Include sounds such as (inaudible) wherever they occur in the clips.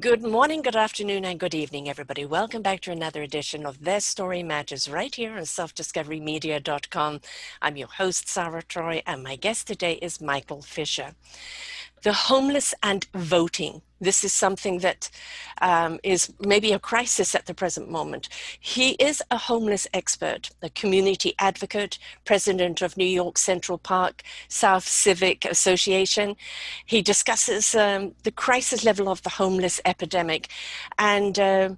Good morning, good afternoon, and good evening, everybody. Welcome back to another edition of Their Story Matters right here on selfdiscoverymedia.com. I'm your host, Sarah Troy, and my guest today is Michael Fisher the homeless and voting. This is something that um, is maybe a crisis at the present moment. He is a homeless expert, a community advocate, president of New York Central Park South Civic Association. He discusses um, the crisis level of the homeless epidemic and uh,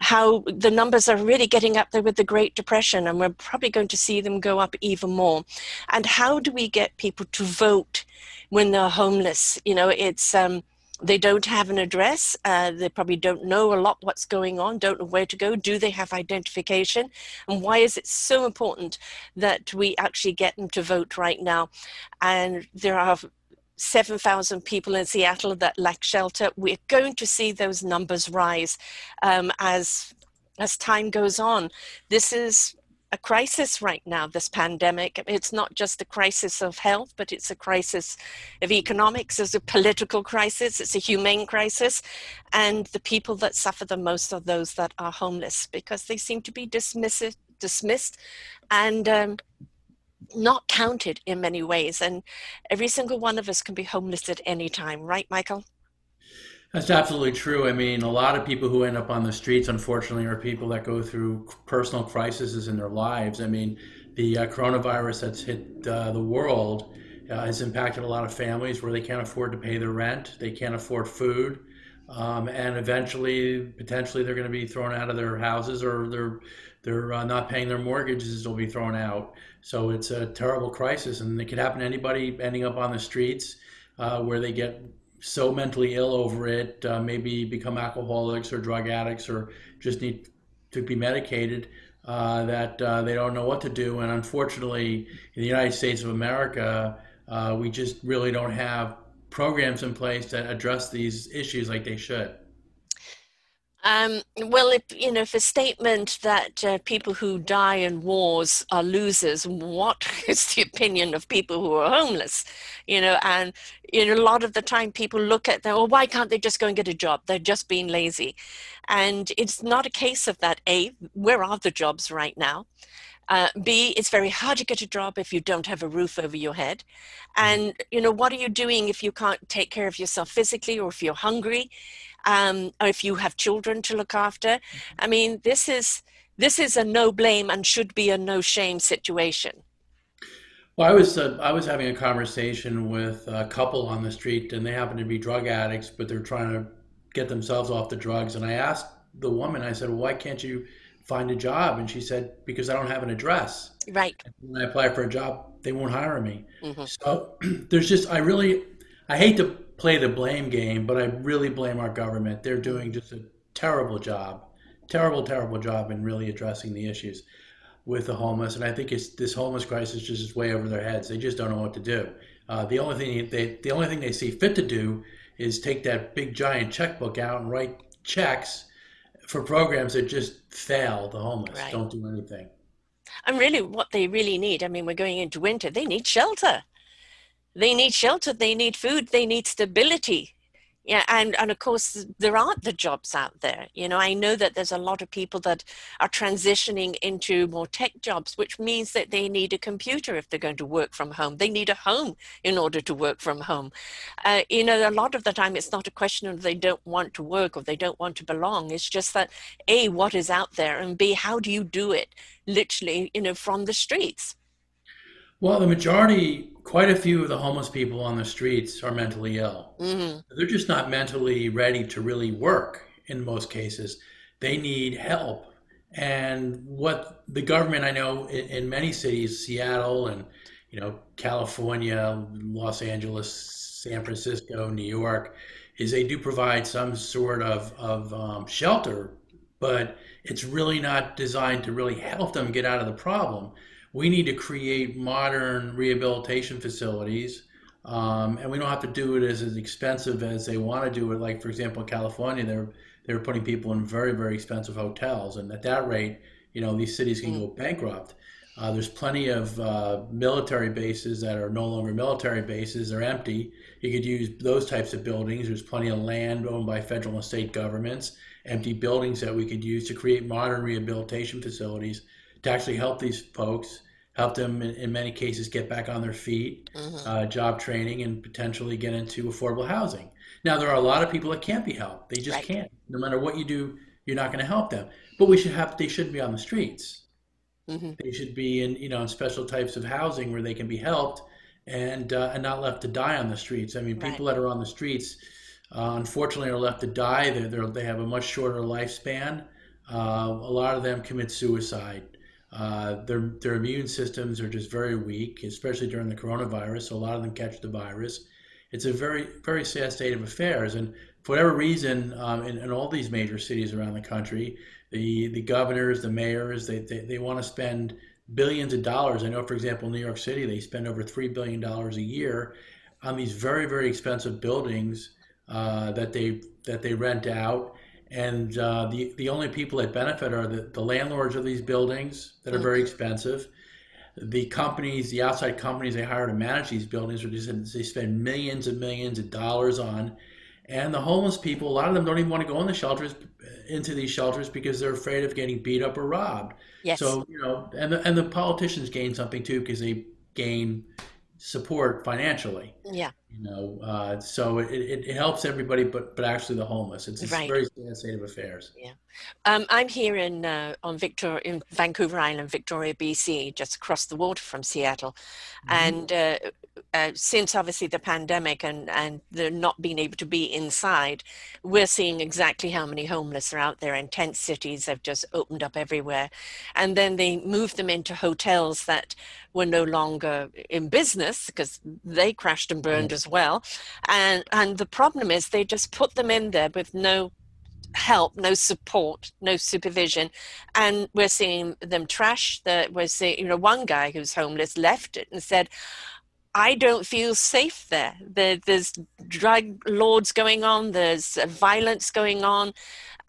how the numbers are really getting up there with the Great Depression, and we're probably going to see them go up even more. And how do we get people to vote when they're homeless? You know, it's um, they don't have an address. Uh, they probably don't know a lot what's going on, don't know where to go. Do they have identification? And why is it so important that we actually get them to vote right now? And there are 7,000 people in Seattle that lack shelter. We're going to see those numbers rise um, as as time goes on. This is a crisis right now, this pandemic. It's not just a crisis of health, but it's a crisis of economics, it's a political crisis, it's a humane crisis. And the people that suffer the most are those that are homeless because they seem to be dismissed, dismissed and um, not counted in many ways. And every single one of us can be homeless at any time, right, Michael? That's absolutely true. I mean, a lot of people who end up on the streets, unfortunately, are people that go through personal crises in their lives. I mean, the uh, coronavirus that's hit uh, the world uh, has impacted a lot of families where they can't afford to pay their rent, they can't afford food, um, and eventually, potentially, they're going to be thrown out of their houses or they're they're uh, not paying their mortgages they'll be thrown out. So it's a terrible crisis, and it could happen to anybody ending up on the streets uh, where they get so mentally ill over it, uh, maybe become alcoholics or drug addicts, or just need to be medicated. Uh, that uh, they don't know what to do, and unfortunately, in the United States of America, uh, we just really don't have programs in place that address these issues like they should. Um, well, if, you know, if a statement that uh, people who die in wars are losers, what (laughs) is the opinion of people who are homeless? You know, and you know, a lot of the time people look at them, well, why can't they just go and get a job? They're just being lazy. And it's not a case of that. A, where are the jobs right now? Uh, B, it's very hard to get a job if you don't have a roof over your head. Mm. And, you know, what are you doing if you can't take care of yourself physically or if you're hungry? um, or if you have children to look after. Mm-hmm. I mean, this is this is a no blame and should be a no shame situation. Well, I was uh, I was having a conversation with a couple on the street, and they happen to be drug addicts, but they're trying to get themselves off the drugs. And I asked the woman, I said, well, "Why can't you find a job?" And she said, "Because I don't have an address." Right. And when I apply for a job, they won't hire me. Mm-hmm. So (clears throat) there's just I really I hate to play the blame game, but I really blame our government. They're doing just a terrible job, terrible, terrible job in really addressing the issues with the homeless. And I think it's this homeless crisis just is way over their heads. They just don't know what to do. Uh, the only thing they the only thing they see fit to do is take that big giant checkbook out and write checks for programs that just fail the homeless, right. don't do anything. And really, what they really need, I mean, we're going into winter, they need shelter they need shelter they need food they need stability yeah and and of course there aren't the jobs out there you know? I know that there's a lot of people that are transitioning into more tech jobs which means that they need a computer if they're going to work from home. They need a home in order to work from home. Uh, you know a lot of the time it's not a question of they don't want to work or they don't want to belong. It's just that a what is out there and b how do you do it literally you know from the streets? Well, the majority, quite a few of the homeless people on the streets are mentally ill. Mm-hmm. They're just not mentally ready to really work in most cases. They need help. And what the government, I know in, in many cities, Seattle and you know California, Los Angeles, San Francisco, New York, is they do provide some sort of, of um, shelter, but it's really not designed to really help them get out of the problem. We need to create modern rehabilitation facilities, um, and we don't have to do it as, as expensive as they want to do it. Like, for example, in California, they're, they're putting people in very, very expensive hotels, and at that rate, you know, these cities can mm. go bankrupt. Uh, there's plenty of uh, military bases that are no longer military bases; they're empty. You could use those types of buildings. There's plenty of land owned by federal and state governments, empty buildings that we could use to create modern rehabilitation facilities to actually help these folks, help them in, in many cases get back on their feet, mm-hmm. uh, job training, and potentially get into affordable housing. Now, there are a lot of people that can't be helped. They just right. can't. No matter what you do, you're not going to help them. But we should have. They shouldn't be on the streets. Mm-hmm. They should be in you know in special types of housing where they can be helped and uh, and not left to die on the streets. I mean, right. people that are on the streets, uh, unfortunately, are left to die. They're, they're, they have a much shorter lifespan. Uh, a lot of them commit suicide. Uh, their their immune systems are just very weak, especially during the coronavirus. So a lot of them catch the virus. It's a very very sad state of affairs, and for whatever reason, um, in, in all these major cities around the country, the the governors, the mayors, they they, they want to spend billions of dollars. I know, for example, New York City, they spend over three billion dollars a year on these very very expensive buildings uh, that they that they rent out. And uh, the the only people that benefit are the, the landlords of these buildings that are very expensive. The companies, the outside companies they hire to manage these buildings, just they spend millions and millions of dollars on and the homeless people, a lot of them don't even want to go in the shelters, into these shelters because they're afraid of getting beat up or robbed. Yes. So you know, and the, and the politicians gain something too because they gain support financially. Yeah. You know, uh, so it, it, it, helps everybody, but but actually the homeless. It's, a right. very sad state of affairs. Yeah. Um, I'm here in uh, on Victor in Vancouver Island, Victoria, BC, just across the water from Seattle, mm-hmm. and uh, uh, since obviously the pandemic and, and the not being able to be inside, we're seeing exactly how many homeless are out there and tent cities have just opened up everywhere. And then they moved them into hotels that were no longer in business because they crashed and burned mm. As well. And, and the problem is they just put them in there with no help, no support, no supervision, and we're seeing them trash. That we're seeing, you know, one guy who's homeless left it and said, I don't feel safe there. there. There's drug lords going on, there's violence going on.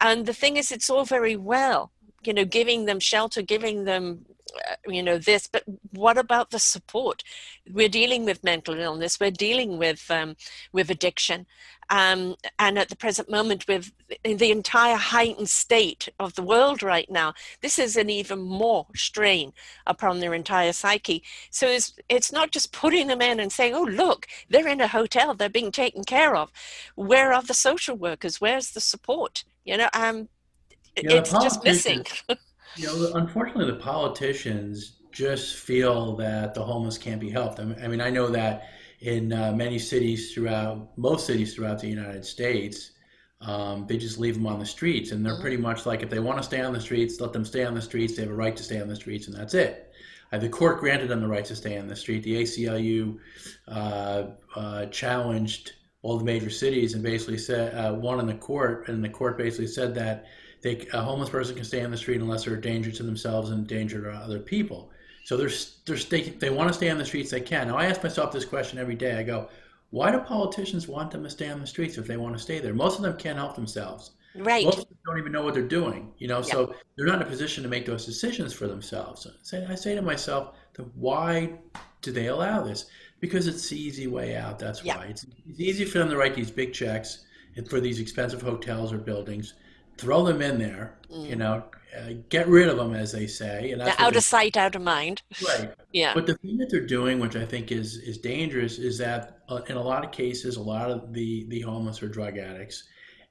And the thing is, it's all very well, you know, giving them shelter, giving them uh, you know this but what about the support? We're dealing with mental illness we're dealing with um, with addiction um, and at the present moment with the entire heightened state of the world right now this is an even more strain upon their entire psyche. So it's, it's not just putting them in and saying oh look they're in a hotel they're being taken care of. Where are the social workers? Where's the support? You know um, yeah, it's just missing (laughs) You know, unfortunately, the politicians just feel that the homeless can't be helped. I mean, I, know that in uh, many cities throughout, most cities throughout the United States, um, they just leave them on the streets, and they're pretty much like if they want to stay on the streets, let them stay on the streets. They have a right to stay on the streets, and that's it. Uh, the court granted them the right to stay on the street. The ACLU uh, uh, challenged all the major cities and basically said uh, won in the court, and the court basically said that they, a homeless person can stay on the street unless they're a danger to themselves and a danger to other people. So they're, they're they, they want to stay on the streets, they can. Now, I ask myself this question every day. I go, why do politicians want them to stay on the streets if they want to stay there? Most of them can't help themselves. Right. Most of them don't even know what they're doing, you know, so they're not in a position to make those decisions for themselves. So I say to myself, why do they allow this? Because it's the easy way out. That's why. It's, it's easy for them to write these big checks for these expensive hotels or buildings throw them in there, mm. you know, uh, get rid of them, as they say. And out of sight, out of mind. Right. (laughs) yeah. But the thing that they're doing, which I think is is dangerous, is that uh, in a lot of cases, a lot of the the homeless are drug addicts,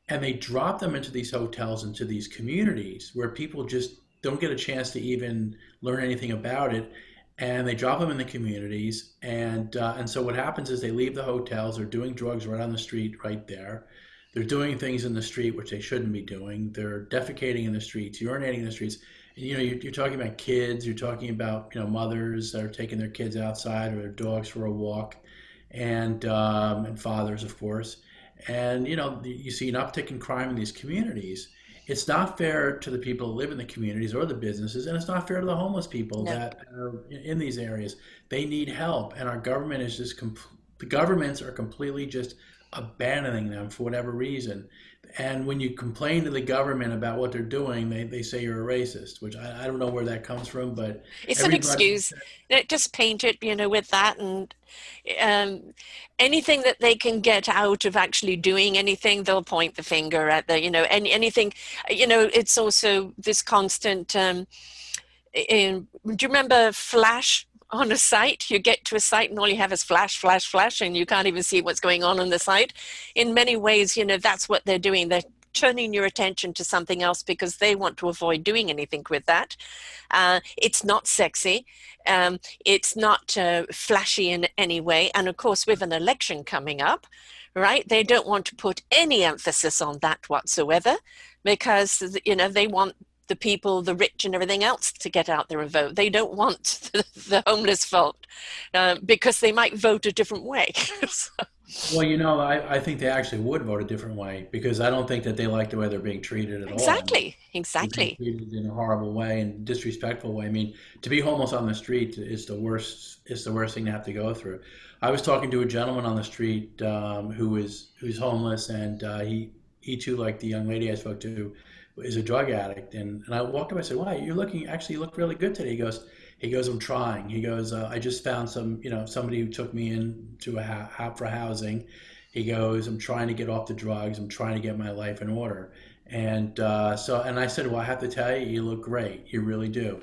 and they drop them into these hotels, into these communities where people just don't get a chance to even learn anything about it. And they drop them in the communities, and uh, and so what happens is they leave the hotels. They're doing drugs right on the street, right there they're doing things in the street which they shouldn't be doing. They're defecating in the streets, urinating in the streets. And, you know, you're, you're, talking about kids. You're talking about you know mothers that are taking their kids outside or their dogs for a walk, and um, and fathers, of course. and you know you see an uptick in crime in these communities it's not fair to the people who live in the communities or the businesses, and it's not fair to the homeless people no. that are in these areas. They need help, and our government is just the governments are completely just abandoning them for whatever reason. And when you complain to the government about what they're doing, they, they say you're a racist, which I, I don't know where that comes from, but it's an excuse. Just paint it, you know, with that and um, anything that they can get out of actually doing anything, they'll point the finger at the, you know, any, anything, you know, it's also this constant, um, in, do you remember Flash on a site. You get to a site and all you have is flash, flash, flash, and you can't even see what's going on on the site. In many ways, you know, that's what they're doing. They're turning your attention to something else because they want to avoid doing anything with that. Uh, it's not sexy. Um, it's not uh, flashy in any way. And of course, with an election coming up, right, they don't want to put any emphasis on that whatsoever because, you know, they want the people, the rich, and everything else to get out there and vote. They don't want (laughs) the, the homeless vote uh, because they might vote a different way. (laughs) so. Well, you know, I, I think they actually would vote a different way because I don't think that they like the way they're being treated at exactly. all. Exactly, exactly. Treated in a horrible way and disrespectful way. I mean, to be homeless on the street is the worst. Is the worst thing to have to go through. I was talking to a gentleman on the street um, who is who's homeless, and uh, he he too, like the young lady I spoke to, is a drug addict. And, and I walked up, I said, why, you're looking, actually you look really good today. He goes, he goes, I'm trying. He goes, uh, I just found some, you know, somebody who took me in to a ha- for housing. He goes, I'm trying to get off the drugs. I'm trying to get my life in order. And uh, so, and I said, well, I have to tell you, you look great. You really do.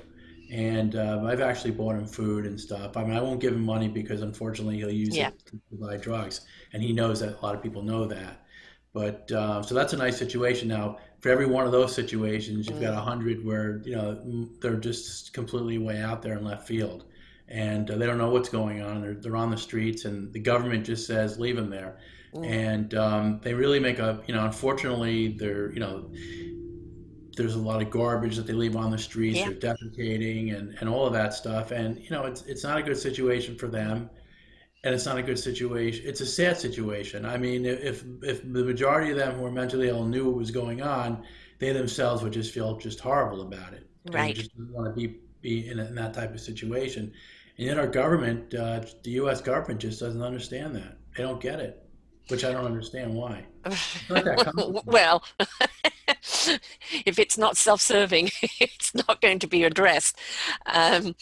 And uh, I've actually bought him food and stuff. I mean, I won't give him money because unfortunately he'll use yeah. it to buy drugs. And he knows that a lot of people know that. But uh, so that's a nice situation. Now, for every one of those situations, you've got a hundred where you know they're just completely way out there in left field, and uh, they don't know what's going on. They're they're on the streets, and the government just says leave them there, mm. and um, they really make a you know. Unfortunately, they're you know. There's a lot of garbage that they leave on the streets. Yeah. They're defecating and, and all of that stuff. And, you know, it's, it's not a good situation for them and it's not a good situation. It's a sad situation. I mean, if if the majority of them who are mentally ill knew what was going on, they themselves would just feel just horrible about it. Right. They just want to be be in, a, in, that type of situation. And yet our government, uh, the U.S. government, just doesn't understand that. They don't get it, which I don't understand why. (laughs) well, (laughs) if it's not self-serving, (laughs) it's not going to be addressed. Um,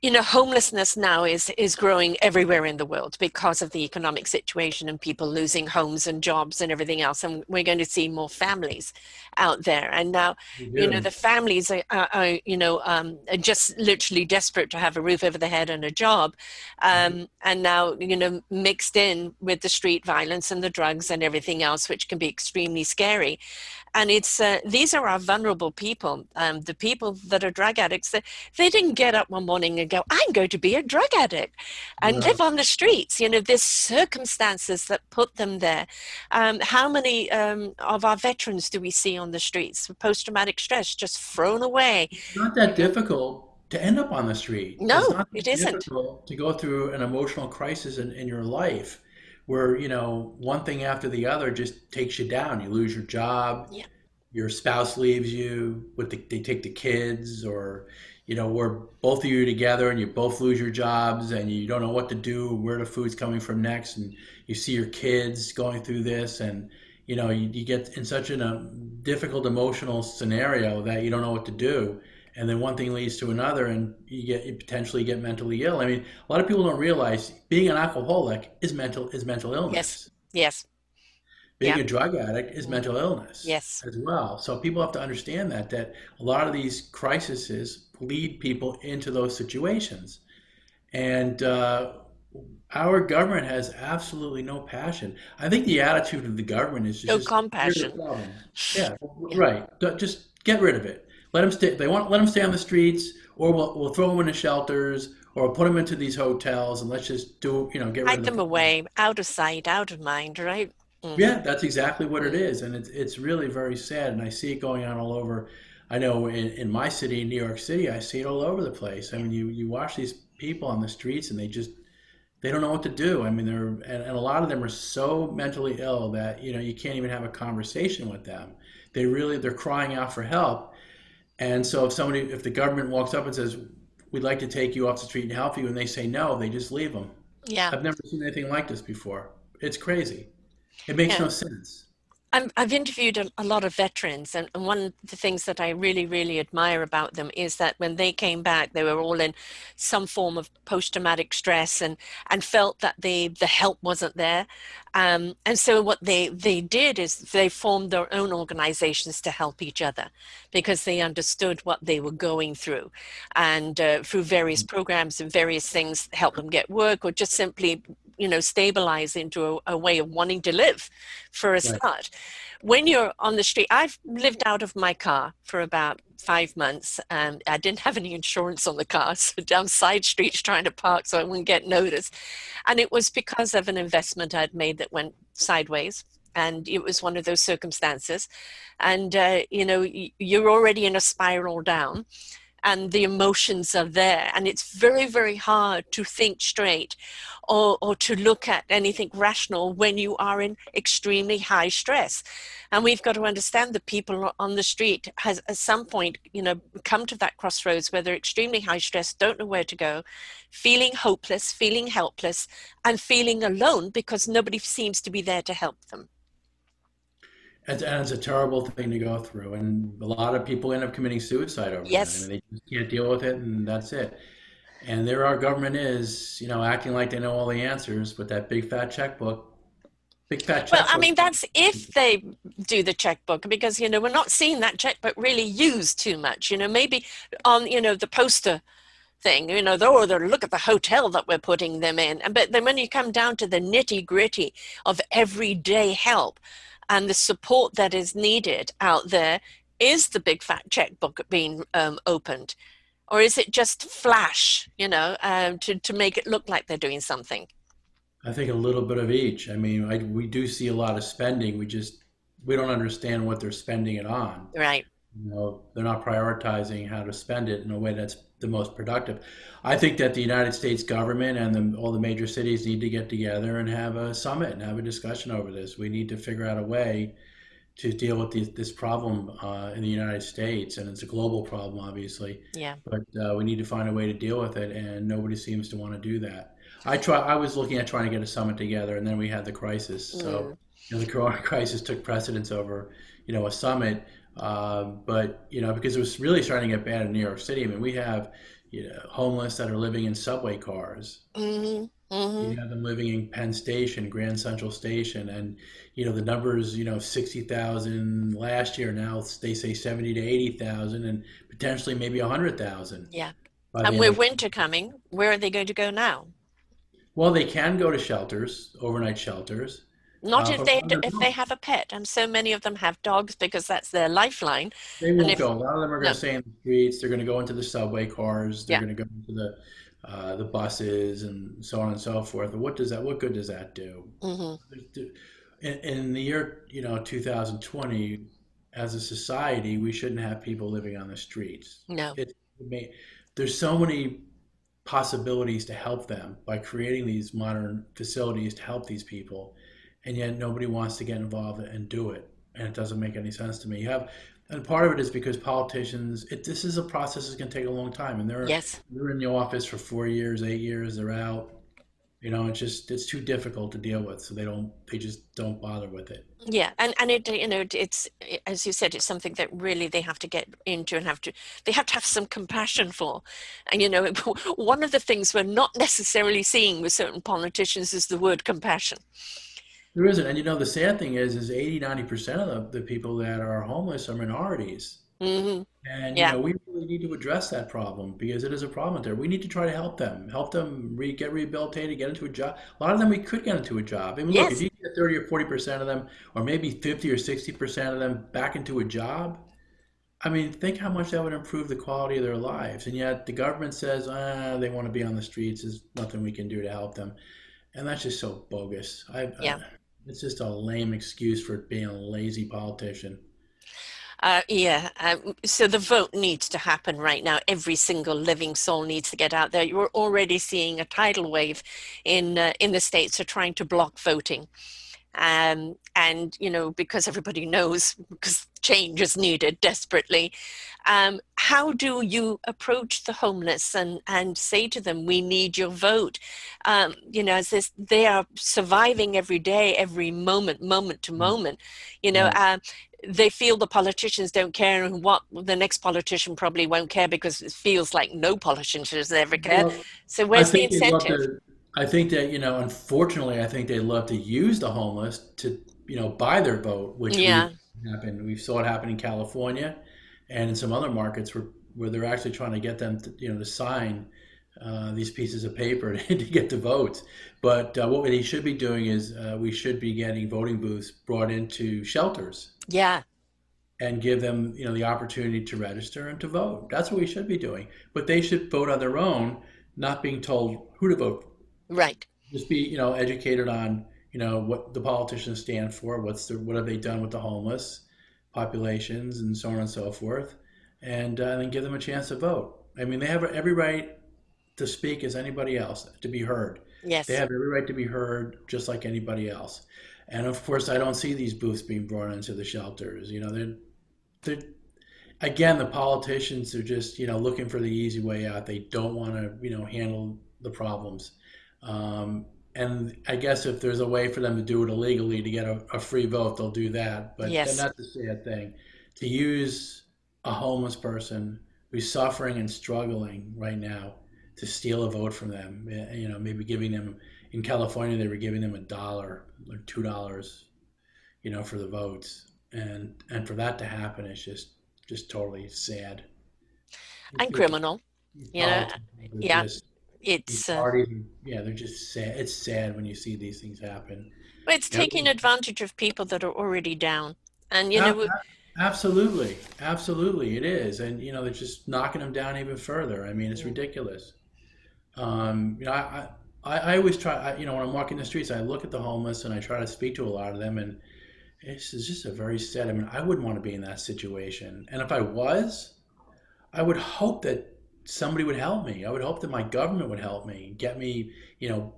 you know homelessness now is is growing everywhere in the world because of the economic situation and people losing homes and jobs and everything else and we're going to see more families out there and now yeah. you know the families are, are, are you know um, are just literally desperate to have a roof over their head and a job um, mm-hmm. and now you know mixed in with the street violence and the drugs and everything else which can be extremely scary and it's uh, these are our vulnerable people um, the people that are drug addicts they, they didn't get up one morning and go i'm going to be a drug addict and live on the streets. You know there's circumstances that put them there. Um, how many um, of our veterans do we see on the streets post-traumatic stress just thrown away? It's not that difficult to end up on the street. No it's not it isn't. to go through an emotional crisis in, in your life where you know one thing after the other just takes you down. You lose your job. Yeah. Your spouse leaves you. With the, they take the kids, or you know, where both of you together and you both lose your jobs and you don't know what to do, where the food's coming from next, and you see your kids going through this, and you know, you, you get in such a um, difficult emotional scenario that you don't know what to do and then one thing leads to another and you get you potentially get mentally ill i mean a lot of people don't realize being an alcoholic is mental is mental illness yes yes being yeah. a drug addict is mental illness yes as well so people have to understand that that a lot of these crises lead people into those situations and uh, our government has absolutely no passion. I think the attitude of the government is just no compassion. (laughs) Yeah, yeah, right. Just get rid of it. Let them stay. They want let them stay on the streets, or we'll, we'll throw them into shelters, or put them into these hotels, and let's just do you know get rid hide them, them away, out of sight, out of mind, right? Mm-hmm. Yeah, that's exactly what it is, and it's it's really very sad, and I see it going on all over. I know in, in my city, New York City, I see it all over the place. I mean, you you watch these people on the streets, and they just they don't know what to do. I mean, they're and, and a lot of them are so mentally ill that you know you can't even have a conversation with them. They really they're crying out for help. And so if somebody if the government walks up and says, "We'd like to take you off the street and help you," and they say no, they just leave them. Yeah. I've never seen anything like this before. It's crazy. It makes Yeah. no sense. I'm, I've interviewed a, a lot of veterans, and, and one of the things that I really, really admire about them is that when they came back, they were all in some form of post-traumatic stress and and felt that the the help wasn't there. Um, and so what they they did is they formed their own organizations to help each other because they understood what they were going through, and uh, through various programs and various things, help them get work or just simply you know stabilize into a, a way of wanting to live for a start when you're on the street i've lived out of my car for about five months and i didn't have any insurance on the car (laughs) so down side streets trying to park so i wouldn't get noticed. And it was because of an investment i'd made that went sideways and it was one of those circumstances. And uh, you know you're already in a spiral down and the emotions are there. And it's very very hard to think straight or, or to look at anything rational when you are in extremely high stress. And we've got to understand that people on the street has at some point you know come to that crossroads where they're extremely high stress don't know where to go feeling hopeless feeling helpless and feeling alone because nobody seems to be there to help them And, and it's a terrible thing to go through. And a lot of people end up committing suicide over. I yes mean, they just can't deal with it, and that's it. And there our government is, you know, acting like they know all the answers, but that big fat checkbook, big fat well i mean that's if they do the checkbook because you know we're not seeing that checkbook really used too much you know maybe on you know the poster thing you know or they're, look at the hotel that we're putting them in and but then when you come down to the nitty gritty of everyday help and the support that is needed out there is the big fat checkbook being um, opened or is it just flash you know um, to, to make it look like they're doing something I think a little bit of each. I mean, I, we do see a lot of spending. We just we don't understand what they're spending it on. right You know, they're not prioritizing how to spend it in a way that's the most productive. I think that the United States government and the, all the major cities need to get together and have a summit and have a discussion over this. We need to figure out a way to deal with the, this problem uh, in the United States, and it's a global problem, obviously. yeah But uh, we need to find a way to deal with it, and nobody seems to want to do that. I try. I was looking at trying to get a summit together, and then we had the crisis. So Mm. you know, the corona (laughs) crisis took precedence over, you know, a summit. Um, but you know, because it was really starting to get bad in New York City. I mean, we have you know homeless that are living in subway cars. hmm hmm You have them living in Penn Station, Grand Central Station, and you know the numbers. You know, sixty thousand last year. Now they say seventy to eighty thousand, and potentially maybe a hundred thousand yeah And with winter coming, where are they going to go now? Well, they can go to shelters, overnight shelters. Not Uh, if they if they have a pet, and so many of them have dogs because that's their lifeline. They won't if go. A lot of them are going no, to stay in the streets. They're going to go into the subway cars. They're yeah, going to go into the uh, the buses and so on and so forth. What does that? What good does that do? hmm In, in the year you know 2020, as a society, we shouldn't have people living on the streets. no, It, it may, there's so many possibilities to help them by creating these modern facilities to help these people, and yet nobody wants to get involved and do it, and it doesn't make any sense to me. You have, and part of it is because politicians. It, this is a process that's going to take a long time, and they're yes, they're in the office for four years, eight years, they're out. You know, it's just it's too difficult to deal with, so they don't they just don't bother with it. yeah, and and it you know it's as you said, it's something that really they have to get into and have to they have to have some compassion for, and you know (laughs) one of the things we're not necessarily seeing with certain politicians is the word compassion. There isn't, and you know the sad thing is, is 80, 90 percent of the, the people that are homeless are minorities. hmm And you know, we really need to address that problem because it is a problem out there. We need to try to help them, help them re- get rehabilitated, get into a job. A lot of them we could get into a job. I mean, look, if you get 30 or 40 percent of them, or maybe 50 or 60 percent of them back into a job, I mean, think how much that would improve the quality of their lives. And yet the government says, ah, they want to be on the streets. There's nothing we can do to help them. And that's just so bogus. I, I, yeah. It's just a lame excuse for being a lazy politician. Uh, yeah, um, so the vote needs to happen right now. Every single living soul needs to get out there. You're already seeing a tidal wave in uh, in the states are trying to block voting. Um, and you know because everybody knows because change is needed desperately um, how do you approach the homeless and and say to them we need your vote um, you know as this they are surviving every day every moment moment to mm. moment you know yeah. Um, they feel the politicians don't care and what the next politician probably won't care because it feels like no politicians ever care well, so where's the incentive I think that you know, unfortunately, I think they love to use the homeless to you know buy their vote, which yeah. happened. We saw it happen in California, and in some other markets where where they're actually trying to get them to you know to sign uh, these pieces of paper (laughs) to get the votes. But uh, what we should be doing is uh, we should be getting voting booths brought into shelters. Yeah. And give them, you know, the opportunity to register and to vote. That's what we should be doing. But they should vote on their own, not being told who to vote Right. Just be, you know, educated on, you know, what the politicians stand for, what's the, what have they done with the homeless populations, and so on and so forth, and uh, then give them a chance to vote. I mean, they have every right to speak as anybody else, to be heard. Yes. They have every right to be heard just like anybody else. And of course, I don't see these booths being brought into the shelters. You know, they're, they're again, the politicians are just, you know, looking for the easy way out. They don't want to, you know, handle the problems. Um, and I guess if there's a way for them to do it illegally to get a, a free vote, they'll do that. But yes. that's the sad thing. To use a homeless person who's suffering and struggling right now to steal a vote from them, eh, you know, maybe giving them in California they were giving them a dollar or two dollars, you know, for the votes, and and for that to happen is just just totally sad and criminal. You know, yeah. Just, it's uh, yeah they're just sad it's sad when you see these things happen. It's taking advantage of people that are already down. And you know absolutely absolutely it is. And you know they're just knocking them down even further. I mean it's yeah. ridiculous. Um you know i I, I always try, I, you know, when I'm walking the streets, I look at the homeless and I try to speak to a lot of them, and it's just a very sad. I mean, I wouldn't want to be in that situation, and if I was, I would hope that somebody would help me. I would hope that my government would help me, get me, you know,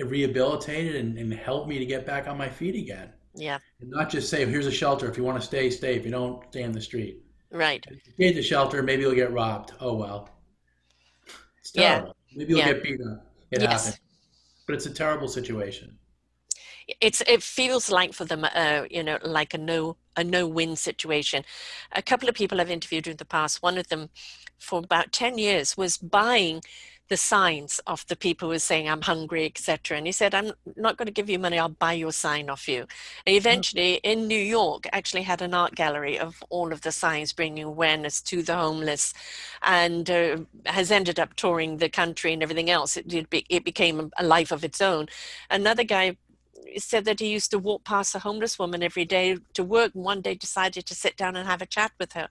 rehabilitated and, and help me to get back on my feet again. Yeah. And not just say, here's a shelter. If you want to stay, stay. If you don't, stay in the street. Right. If you stay at the shelter, maybe you'll get robbed. Oh, well. It's terrible. Yeah. Maybe you'll yeah. get beat up. It yes. happens. But it's a terrible situation it's it feels like for them uh, you know like a no a no win situation a couple of people i've interviewed in the past one of them for about 10 years was buying the signs of the people who were saying i'm hungry etc and he said i'm not going to give you money i'll buy your sign off you. And eventually in new york actually had an art gallery of all of the signs bringing awareness to the homeless and uh, has ended up touring the country and everything else. It, it, be, it became a life of its own. Another guy said that he used to walk past a homeless woman every day to work and one day decided to sit down and have a chat with her.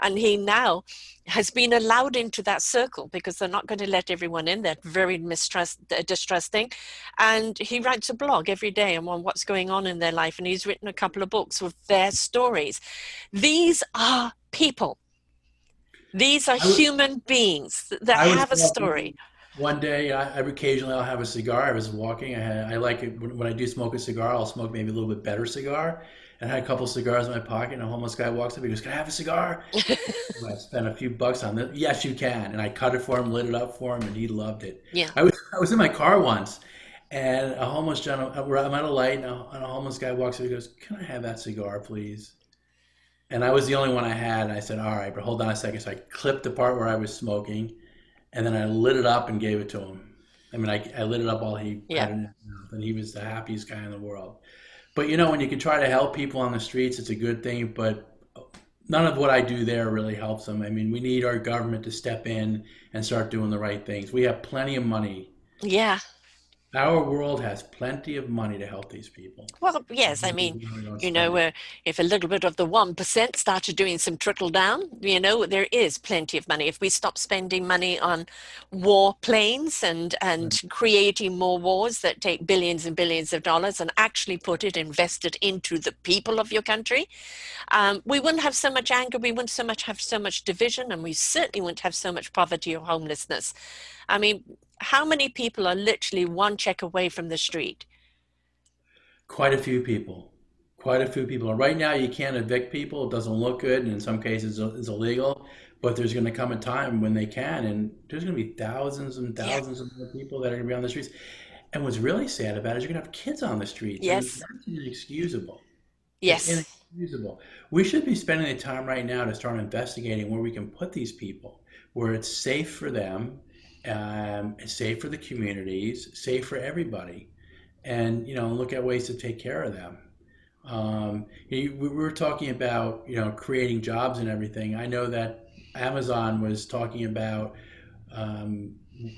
And he now has been allowed into that circle because they're not going to let everyone in. They're very mistrust distrusting and he writes a blog every day on what's going on in their life and he's written a couple of books with their stories. These are people. These are human beings that have a story one day, I, I, occasionally I'll have a cigar. I was walking. I, had, I like it when, when, I do smoke a cigar. I'll smoke maybe a little bit better cigar. And I had a couple cigars in my pocket. And a homeless guy walks up. He goes, "Can I have a cigar?" (laughs) I spent a few bucks on it. Yes, you can. And I cut it for him, lit it up for him, and he loved it. Yeah. I was I was in my car once, and a homeless gentleman. Uh, I'm at a light, and a, and a homeless guy walks up. He goes, "Can I have that cigar, please?" And I was the only one I had. And I said, "All right, but hold on a second. So I clipped the part where I was smoking and then I lit it up and gave it to him. I mean, I, I lit it up while he yeah. had it in his mouth, and he was the happiest guy in the world. But you know, when you can try to help people on the streets, it's a good thing. But none of what I do there really helps them. I mean, we need our government to step in and start doing the right things. We have plenty of money. Yeah. Our world has plenty of money to help these people. Well, yes, I mean, you know, uh, if a little bit of the 1% started doing some trickle down, you know, there is plenty of money. If we stop spending money on war planes and, and right. creating more wars that take billions and billions of dollars and actually put it invested into the people of your country, um, we wouldn't have so much anger, we wouldn't so much have so much division, and we certainly wouldn't have so much poverty or homelessness. I mean, how many people are literally one check away from the street? Quite a few people. Quite a few people. Right now, you can't evict people. It doesn't look good, and in some cases, it's illegal. But there's going to come a time when they can, and there's going to be thousands and thousands yeah. of people that are going to be on the streets. And what's really sad about it is you're going to have kids on the streets. Yes. that's inexcusable. Yes. It's inexcusable. We should be spending the time right now to start investigating where we can put these people, where it's safe for them um, safe for the communities, safe for everybody, and you know look at ways to take care of them. Um, we were talking about you know creating jobs and everything. I know that Amazon was talking about um,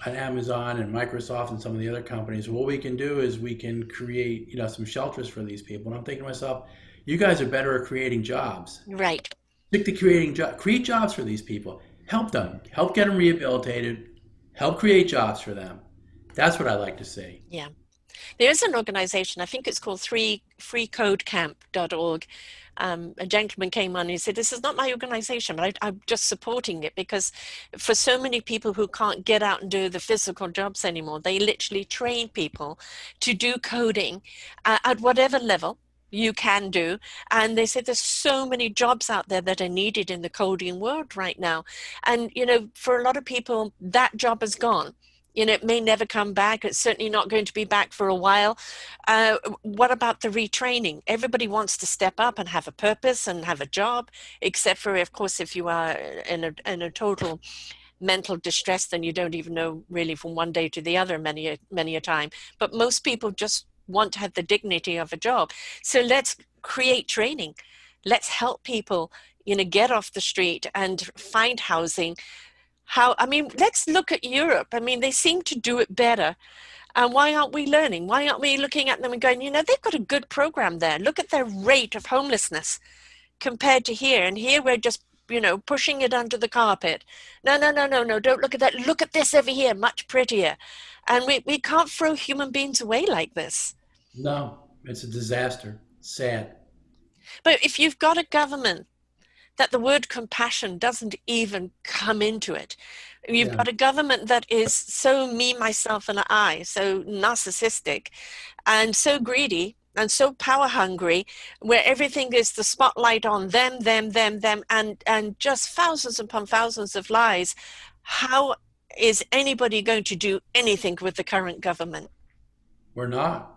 Amazon and Microsoft and some of the other companies. What we can do is we can create you know some shelters for these people. And I'm thinking to myself, you guys are better at creating jobs. Right. Stick to creating jobs. Create jobs for these people. Help them. Help get them rehabilitated help create jobs for them. That's what I like to see. Yeah. There's an organization, I think it's called Free, freecodecamp.org. Um, a gentleman came on and he said, This is not my organization, but I, am just supporting it because for so many people who can't get out and do the physical jobs anymore, they literally train people to do coding uh, at whatever level you can do. And they said there's so many jobs out there that are needed in the coding world right now. And, you know, for a lot of people, that job is gone. You know, it may never come back. It's certainly not going to be back for a while. Uh, what about the retraining? Everybody wants to step up and have a purpose and have a job, except for, of course, if you are in a, in a total mental distress, then you don't even know really from one day to the other many many a time. But most people just want to have the dignity of a job. So let's create training. Let's help people, you know, get off the street and find housing. How, I mean, let's look at Europe. I mean, they seem to do it better. And why aren't we learning? Why aren't we looking at them and going, you know, they've got a good program there. Look at their rate of homelessness compared to here. And here we're just, you know, pushing it under the carpet. No, no, no, no, no, don't look at that. Look at this over here, much prettier. And we, we can't throw human beings away like this. No, it's a disaster. Sad. But if you've got a government that the word compassion doesn't even come into it, you've yeah. got a government that is so me, myself, and I, so narcissistic and so greedy and so power hungry where everything is the spotlight on them them them them and and just thousands upon thousands of lies how is anybody going to do anything with the current government we're not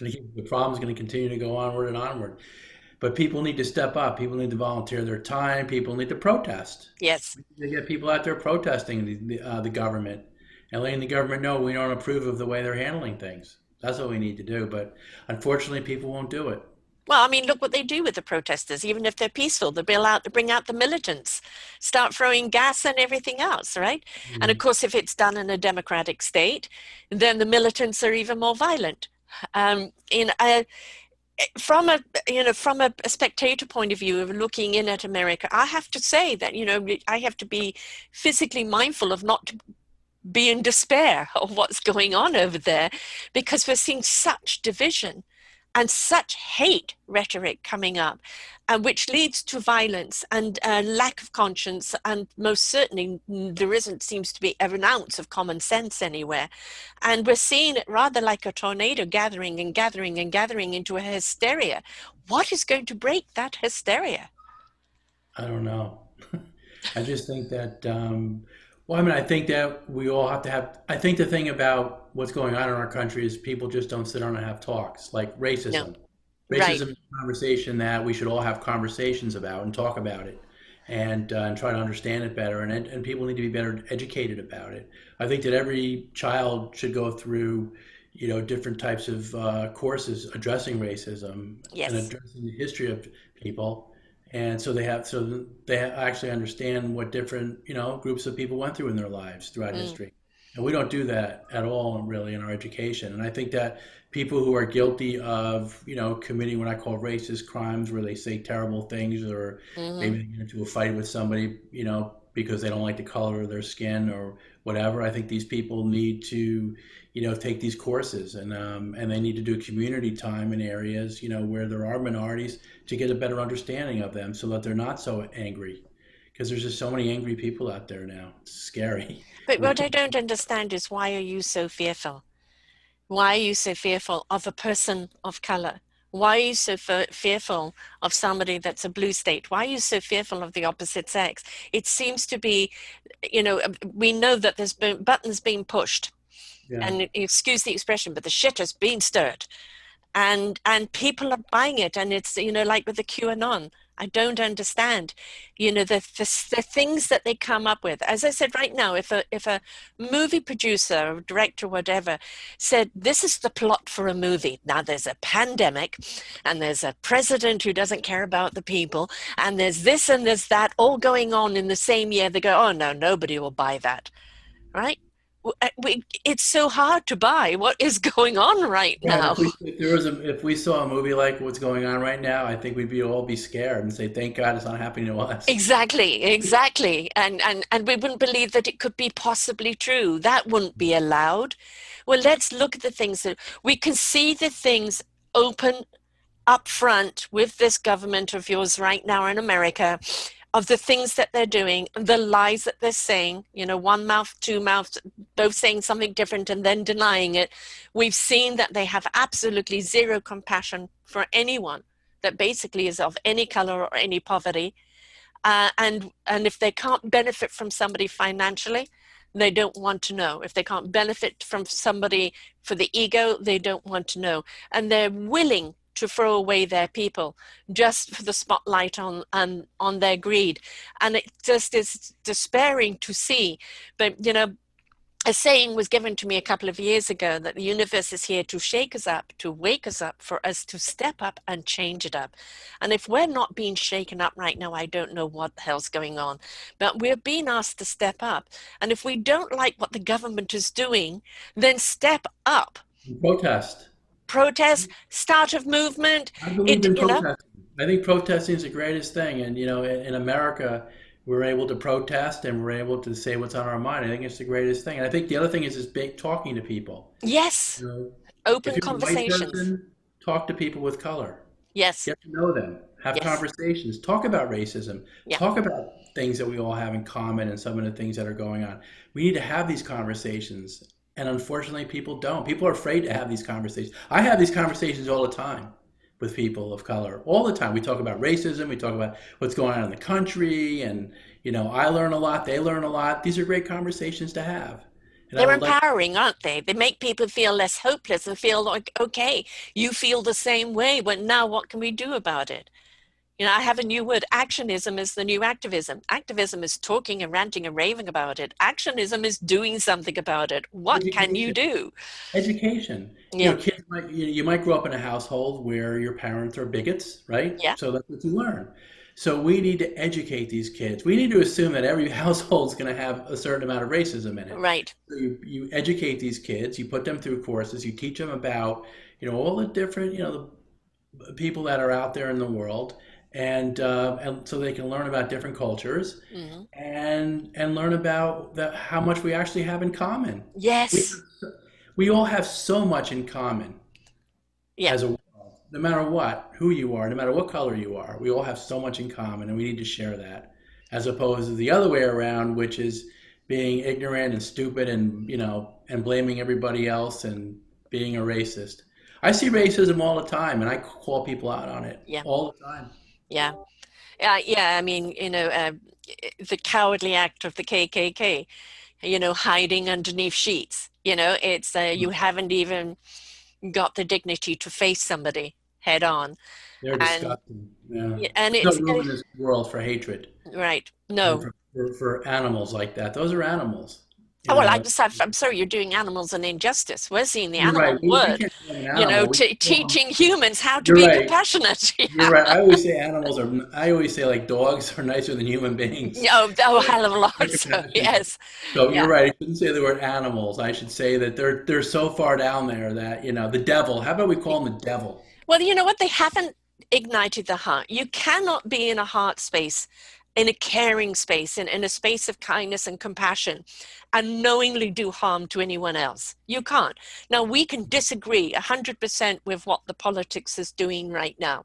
the problem is going to continue to go onward and onward. But people need to step up. People need to volunteer their time. People need to protest. Yes. They get people out there protesting the, the, uh, the government and letting the government know we don't approve of the way they're handling things. That's what we need to do. But unfortunately, people won't do it. Well, I mean, look what they do with the protesters. Even if they're peaceful, they bill out bring out the militants, start throwing gas and everything else, right? Mm. And of course, if it's done in a democratic state, then the militants are even more violent. Um, in a, from a you know from a, a, spectator point of view of looking in at America, I have to say that you know I have to be physically mindful of not to be in despair of what's going on over there because we're seeing such division and such hate rhetoric coming up, uh, which leads to violence and uh, lack of conscience. And most certainly, there isn't, seems to be an ounce of common sense anywhere. And we're seeing it rather like a tornado gathering and gathering and gathering into a hysteria. What is going to break that hysteria? I don't know. (laughs) I just think that um, well, I mean, I think that we all have to have. I think the thing about what's going on in our country is people just don't sit down and have talks, like racism. No. Racism right. is a conversation that we should all have conversations about and talk about it, and uh, and try to understand it better. And and people need to be better educated about it. I think that every child should go through, you know, different types of uh, courses addressing racism yes. and addressing the history of people and so they have so they actually understand what different you know groups of people went through in their lives throughout mm. history And we don't do that at all, really, in our education. And I think that people who are guilty of, you know, committing what I call racist crimes, where they say terrible things, or hmm maybe they get into a fight with somebody, you know, because they don't like the color of their skin or whatever. I think these people need to, you know, take these courses and um, and they need to do community time in areas, you know, where there are minorities to get a better understanding of them, so that they're not so angry. Because there's just so many angry people out there now. It's scary. But what I don't understand is why are you so fearful? Why are you so fearful of a person of color? Why are you so fe- fearful of somebody that's a blue state? Why are you so fearful of the opposite sex? It seems to be, you know, uh, we know that there's been buttons being pushed, Yeah. and excuse the expression, but the shit has been stirred, and and people are buying it, and it's you know like with the QAnon. I don't understand, you know, the, the the things that they come up with. As I said right now, if a if a movie producer or director, whatever, said this is the plot for a movie. Now there's a pandemic, and there's a president who doesn't care about the people, and there's this and there's that all going on in the same year. They go, oh no, nobody will buy that, right? Uh, we- It's so hard to buy. What is (laughs) going on right Yeah, now? if we, if there was a, if we saw a movie like what's going on right now, I think we'd be all be scared and say, "Thank God it's not happening to us." Exactly, (laughs) exactly. And, and and we wouldn't believe that it could be possibly true. That wouldn't be allowed. Well, let's look at the things that we can see the things open up front with this government of yours right now in America of the things that they're doing, the lies that they're saying, you know, one mouth, two mouths, both saying something different and then denying it. We've seen that they have absolutely zero compassion for anyone that basically is of any color or any poverty. Uh, and and if they can't benefit from somebody financially they don't want to know. If they can't benefit from somebody for the ego they don't want to know. And they're willing to throw away their people just for the spotlight on on on their greed and it just is despairing to see but you know a saying was given to me a couple of years ago that the universe is here to shake us up, to wake us up, for us to step up and change it up. And if we're not being shaken up right now, I don't know what the hell's going on. But we're being asked to step up. And if we don't like what the government is doing, then step up. Protest. Protest, start of movement. I believe It, in you know, protesting. I think protesting is the greatest thing, and you know, in, in America, we're able to protest and we're able to say what's on our mind. I think it's the greatest thing. And I think the other thing is is big, talking to people. yes, You know, if open you're a white conversations. person, talk to people with color. Yes, Get to know them. Have yes, conversations. Talk about racism. yeah, Talk about things that we all have in common and some of the things that are going on. We need to have these conversations. And unfortunately, people don't. People are afraid to have these conversations. I have these conversations all the time with people of color. All the time. We talk about racism. We talk about what's going on in the country. And, you know, I learn a lot. They learn a lot. These are great conversations to have. And They're would like, empowering, aren't they? They make people feel less hopeless and feel like, okay, you feel the same way, but now what can we do about it? You know, I have a new word. Actionism is the new activism. Activism is talking and ranting and raving about it. Actionism is doing something about it. What can you do? Education. You know, kids might, you, you might grow up in a household where your parents are bigots, right? yeah, So that's what you learn. So we need to educate these kids. We need to assume that every (laughs) household is going to have a certain amount of racism in it. right. So you, you educate these kids, you put them through courses, you teach them about, you know, all the different, you know, the people that are out there in the world, and uh, and so they can learn about different cultures hmm and and learn about the, how much we actually have in common. We Yes. we all have so much in common Yeah. as a world. No matter what, who you are, no matter what color you are, we all have so much in common, and we need to share that, as opposed to the other way around, which is being ignorant and stupid, and you know, and blaming everybody else and being a racist. I see racism all the time, and I call people out on it Yeah. all the time. Yeah. Yeah. Yeah. I mean, you know, uh, the cowardly act of the KKK, you know, hiding underneath sheets. You know, it's uh, you haven't even got the dignity to face somebody head on. They're And disgusting. Yeah. yeah, and There's it's no room in this world for hatred right. No, for, for, for animals like that. Those are animals. Oh, well, I just have, I'm sorry, you're doing animals an injustice. We're seeing the animal right. Word, can't call them an you know, t- can call them- teaching humans how to You're be right. compassionate. (laughs) You're right. I always say animals are. I always say like dogs are nicer than human beings. Oh, oh, hell of a lot. So, (laughs) yes. So Yeah. you're right. I shouldn't say the word animals. I should say that they're they're so far down there that you know the devil. How about we call them the devil? Well, you know what? They haven't ignited the heart. You cannot be in a heart space, in a caring space, in, in a space of kindness and compassion, and knowingly do harm to anyone else. You can't. Now, we can disagree 100% with what the politics is doing right now.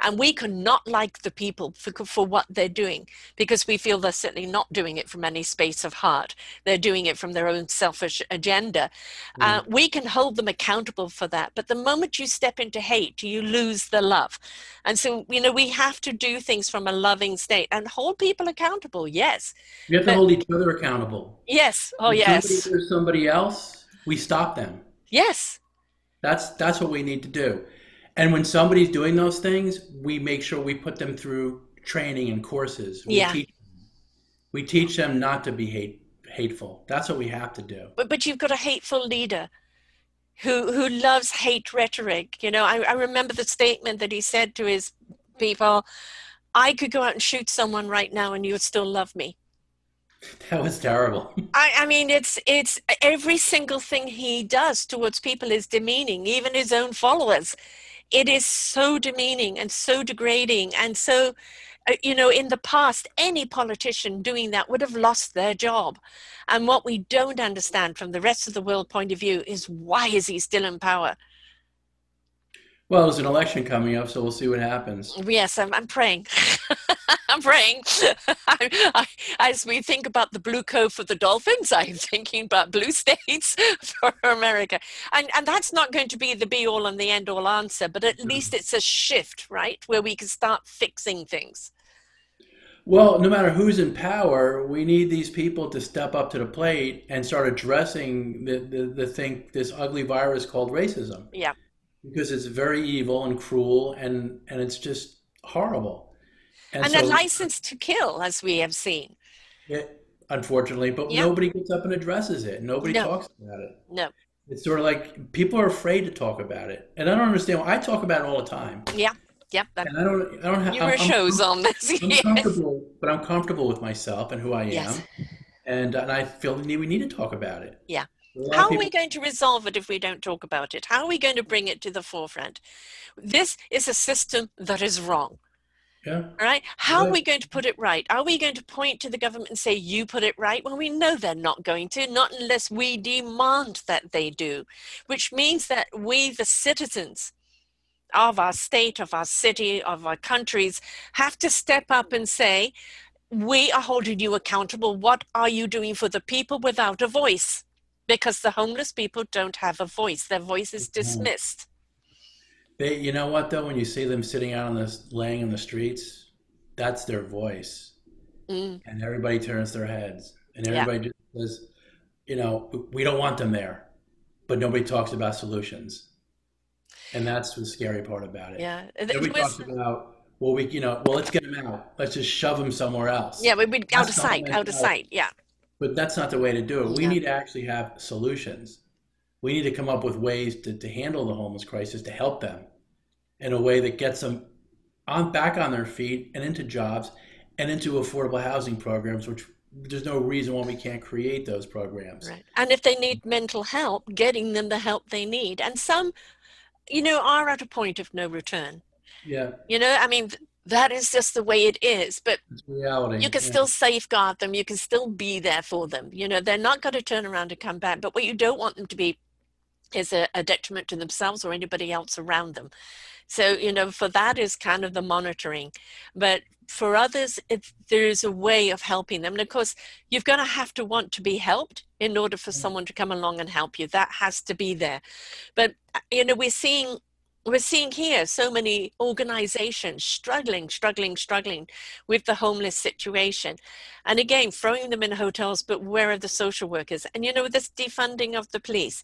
And we can not like the people for, for what they're doing because we feel they're certainly not doing it from any space of heart. They're doing it from their own selfish agenda. Uh, we can hold them accountable for that. But the moment you step into hate, you lose the love. And so, you know, we have to do things from a loving state and hold people accountable. Yes. We have to hold each other accountable. Yes. Oh, When yes. Somebody hurts somebody else, we stop them. Yes. That's that's what we need to do. And when somebody's doing those things, we make sure we put them through training and courses. We Yeah. teach we teach them not to be hate hateful. That's what we have to do. But, but you've got a hateful leader who, who loves hate rhetoric. You know, I, I remember the statement that he said to his people I could go out and shoot someone right now and you would still love me. That was terrible. I, I mean, it's it's every single thing he does towards people is demeaning, even his own followers. It is so demeaning and so degrading, and so, uh, you know, in the past, any politician doing that would have lost their job. And what we don't understand from the rest of the world point of view is why is he still in power? Well, there's an election coming up, so we'll see what happens. Yes, I'm, I'm praying. (laughs) I'm praying. (laughs) I, I, as we think about the blue cove for the Dolphins, I'm thinking about blue states (laughs) for America. And, and that's not going to be the be all and the end all answer, but at mm-hmm. least it's a shift, right? Where we can start fixing things. Well, no matter who's in power, we need these people to step up to the plate and start addressing the, the, the thing, this ugly virus called racism. Yeah. Because it's very evil and cruel and, and it's just horrible. And, so, a license to kill, as we have seen. it, unfortunately, but Yeah. nobody gets up and addresses it. Nobody No. talks about it. No. It's sort of like people are afraid to talk about it. And I don't understand. Why I talk about it all the time. Yeah. Yep. That, And I don't, I don't have, I'm- numerous I'm- shows on this. I'm yes. comfortable, but I'm comfortable with myself and who I am, Yes. and and I feel the need we need to talk about it. Yeah. A lot of How are people- we going to resolve it if we don't talk about it? How are we going to bring it to the forefront? This is a system that is wrong. Yeah, right. How are we going to put it right? Are we going to point to the government and say, you put it right? Well, we know they're not going to, not unless we demand that they do, which means that we, the citizens of our state, of our city, of our countries, have to step up and say, we are holding you accountable. What are you doing for the people without a voice? Because the homeless people don't have a voice, their voice is dismissed. they. You know what though? When you see them sitting out on the laying in the streets, that's their voice, Mm, and everybody turns their heads, and Yeah. everybody just says, you know, we don't want them there, but nobody talks about solutions, and that's the scary part about it. yeah. Nobody was- talks about. Well, we, you know, well, let's get them out. Let's just shove them somewhere else. yeah, we would out of sight, out of sight. Yeah. But that's not the way to do it. We Yeah. need to actually have solutions. We need to come up with ways to, to handle the homeless crisis to help them in a way that gets them on back on their feet and into jobs and into affordable housing programs, which there's no reason why we can't create those programs. Right. And if they need mental help, getting them the help they need. And some, you know, are at a point of no return. Yeah, You know, I mean, that is just the way it is. But reality. you can Yeah. still safeguard them. You can still be there for them. You know, they're not going to turn around and come back. But what you don't want them to be is a, a detriment to themselves or anybody else around them. So, you know, for that is kind of the monitoring. But for others, it, there's a way of helping them. And of course, you're going to have to want to be helped in order for someone to come along and help you. That has to be there. But, uh, you know, we're seeing we're seeing here so many organizations struggling, struggling, struggling with the homeless situation. And again, throwing them in hotels, but where are the social workers? And you know, this defunding of the police.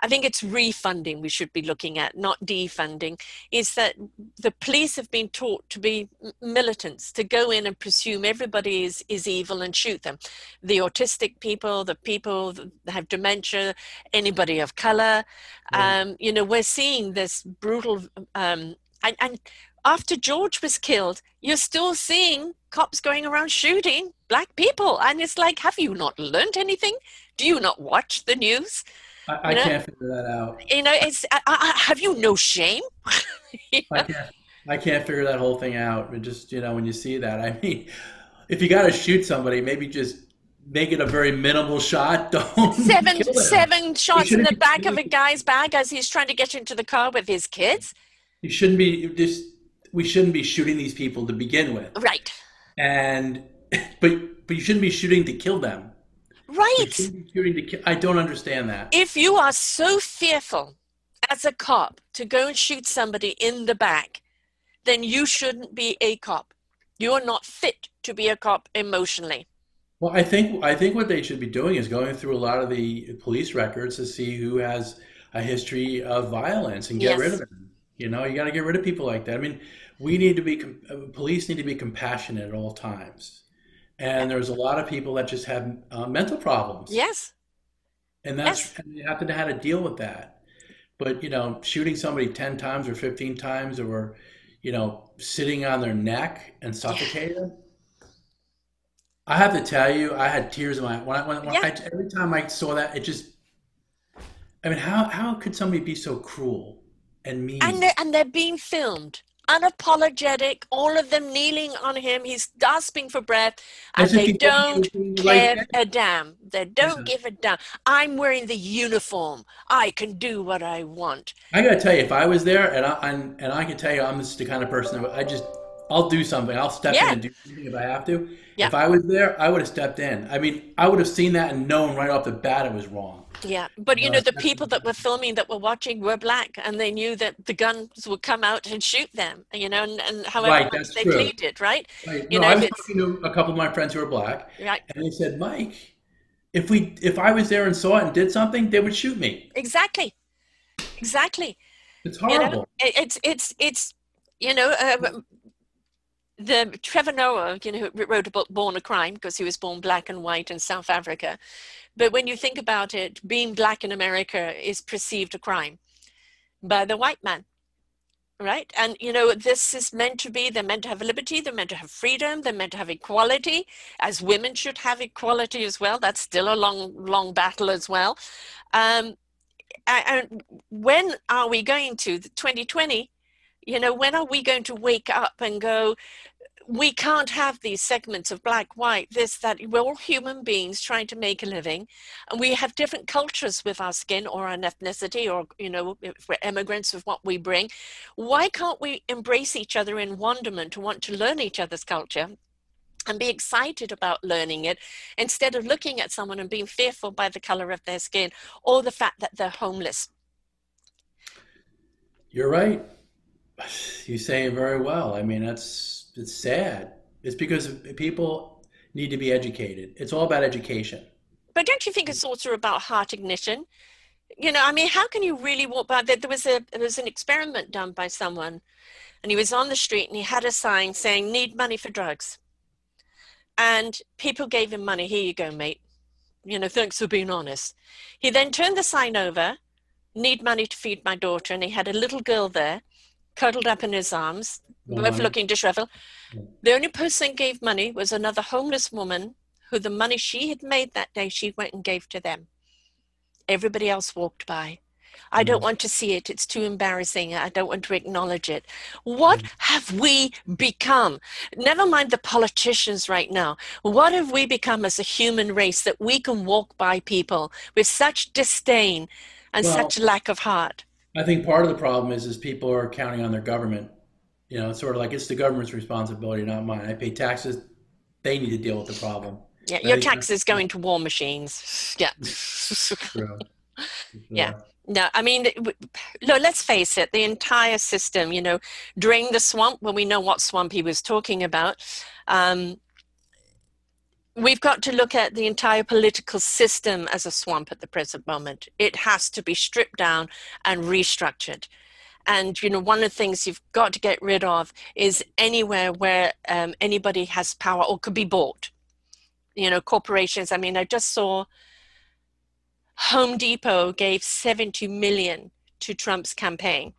I think it's refunding we should be looking at, not defunding, is that the police have been taught to be militants, to go in and presume everybody is, is evil and shoot them. The autistic people, the people that have dementia, anybody of color. Um, you know, we're seeing this brutal, um, and, and after George was killed, you're still seeing cops going around shooting black people. And it's like, have you not learned anything? Do you not watch the news? I, I can't figure that out. You know, it's I, I, have you no shame? (laughs) you know? I can't. I can't figure that whole thing out. And just you know, when you see that, I mean, if you got to shoot somebody, maybe just make it a very minimal shot. (laughs) Don't seven seven shots in the back of a guy's bag as he's trying to get into the car with his kids. You shouldn't be just. We shouldn't be shooting these people to begin with. Right. And (laughs) but but you shouldn't be shooting to kill them. Right. Shooting to kill. I don't understand that. If you are so fearful as a cop to go and shoot somebody in the back, then you shouldn't be a cop. You are not fit to be a cop emotionally. Well, I think I think what they should be doing is going through a lot of the police records to see who has a history of violence and get yes. rid of them. You know, you got to get rid of people like that. I mean, we need to be uh, police need to be compassionate at all times and there's a lot of people that just have uh, mental problems. Yes. And that's yes. and you have to know how to deal with that. But you know, shooting somebody ten times or fifteen times, or you know, sitting on their neck and suffocating them. I have to tell you, I had tears in my when I, when, when yeah. I, every time I saw that. It just, I mean, how how could somebody be so cruel and mean? And they're, and they're being filmed unapologetic, all of them kneeling on him. He's gasping for breath, and they don't give a damn. They don't give a damn. I'm wearing the uniform. I can do what I want. I gotta tell you, if I was there, and I and, and I can tell you, I'm just the kind of person that I just I'll do something. I'll step yeah. in and do something if I have to. Yeah. If I was there, I would have stepped in. I mean, I would have seen that and known right off the bat it was wrong. Yeah, but you know, the people that were filming that were watching were black, and they knew that the guns would come out and shoot them. You know, and, and however right, much they true. pleaded, right? right. You no, know, I was talking to a couple of my friends who are black, right? And they said, Mike, if we if I was there and saw it and did something, they would shoot me. Exactly, exactly. It's horrible. You know, it's it's it's you know. Uh, the Trevor Noah, you know, wrote a book, Born a Crime, because he was born black and white in South Africa. But when you think about it, being black in America is perceived a crime by the white man, right? And, you know, this is meant to be, they're meant to have liberty, they're meant to have freedom, they're meant to have equality, as women should have equality as well. That's still a long, long battle as well. Um, and when are we going to, 2020, you know, when are we going to wake up and go, we can't have these segments of black, white, this, that. We're all human beings trying to make a living, and we have different cultures with our skin or our ethnicity, or you know, if we're immigrants with what we bring. Why can't we embrace each other in wonderment to want to learn each other's culture? And be excited about learning it instead of looking at someone and being fearful by the color of their skin or the fact that they're homeless. You're right. (sighs) You say it very well. I mean, that's it's sad. It's because people need to be educated. It's all about education. But don't you think it's also about heart ignition? You know, I mean, how can you really walk by? There was a there was an experiment done by someone, and he was on the street and he had a sign saying "Need money for drugs," and people gave him money. Here you go, mate. You know, thanks for being honest. He then turned the sign over, "Need money to feed my daughter," and he had a little girl there, cuddled up in his arms both looking disheveled. The only person gave money was another homeless woman who the money she had made that day she went and gave to them. Everybody else walked by. I don't mm. want to see it. It's too embarrassing. I don't want to acknowledge it. What mm. have we become? Never mind the politicians right now. What have we become as a human race that we can walk by people with such disdain and well, such lack of heart? I think part of the problem is is people are counting on their government you know, it's sort of like it's the government's responsibility, not mine. I pay taxes; they need to deal with the problem. Yeah, your taxes going to war machines. (laughs) Yeah. (laughs) Yeah. No, I mean, no, let's face it, the entire system, you know, drain the swamp when we know what swamp he was talking about. Um, we've got to look at the entire political system as a swamp at the present moment. It has to be stripped down and restructured. And you know, one of the things you've got to get rid of is anywhere where um, anybody has power or could be bought. You know, corporations. I mean, I just saw Home Depot gave 70 million to Trump's campaign.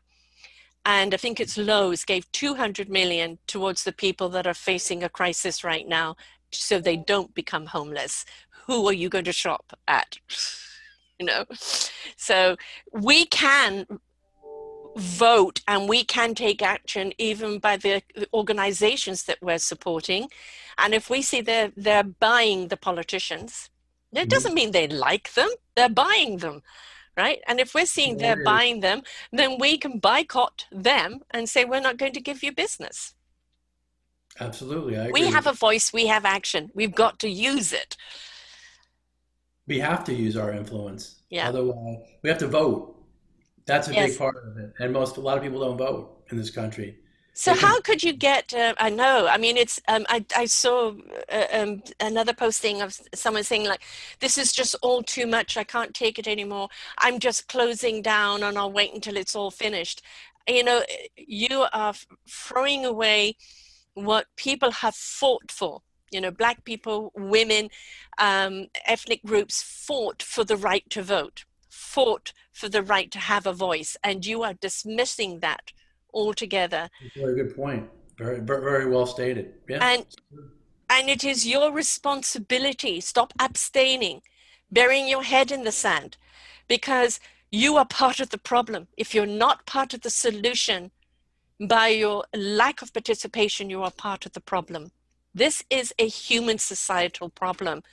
And I think it's Lowe's gave 200 million towards the people that are facing a crisis right now so they don't become homeless. Who are you going to shop at? you know? So we can vote and we can take action even by the organizations that we're supporting. And if we see they're, they're buying the politicians, it mm-hmm. doesn't mean they like them, they're buying them. Right. And if we're seeing they're buying them, then we can boycott them and say, we're not going to give you business. Absolutely. I we have a voice, we have action. We've got to use it. We have to use our influence. Yeah. Otherwise, we have to vote. That's a yes. big part of it. And most, a lot of people don't vote in this country. So how could you get? Uh, I know. I mean, it's. Um, I I saw uh, um, another posting of someone saying like, "This is just all too much. I can't take it anymore. I'm just closing down, and I'll wait until it's all finished." You know, you are throwing away what people have fought for. You know, black people, women, um, ethnic groups fought for the right to vote, fought for the right to have a voice, and you are dismissing that altogether. Very good point. Very, very well stated. Yeah. And and it is your responsibility. Stop abstaining, burying your head in the sand, because you are part of the problem. If you're not part of the solution, by your lack of participation, you are part of the problem. This is a human societal problem,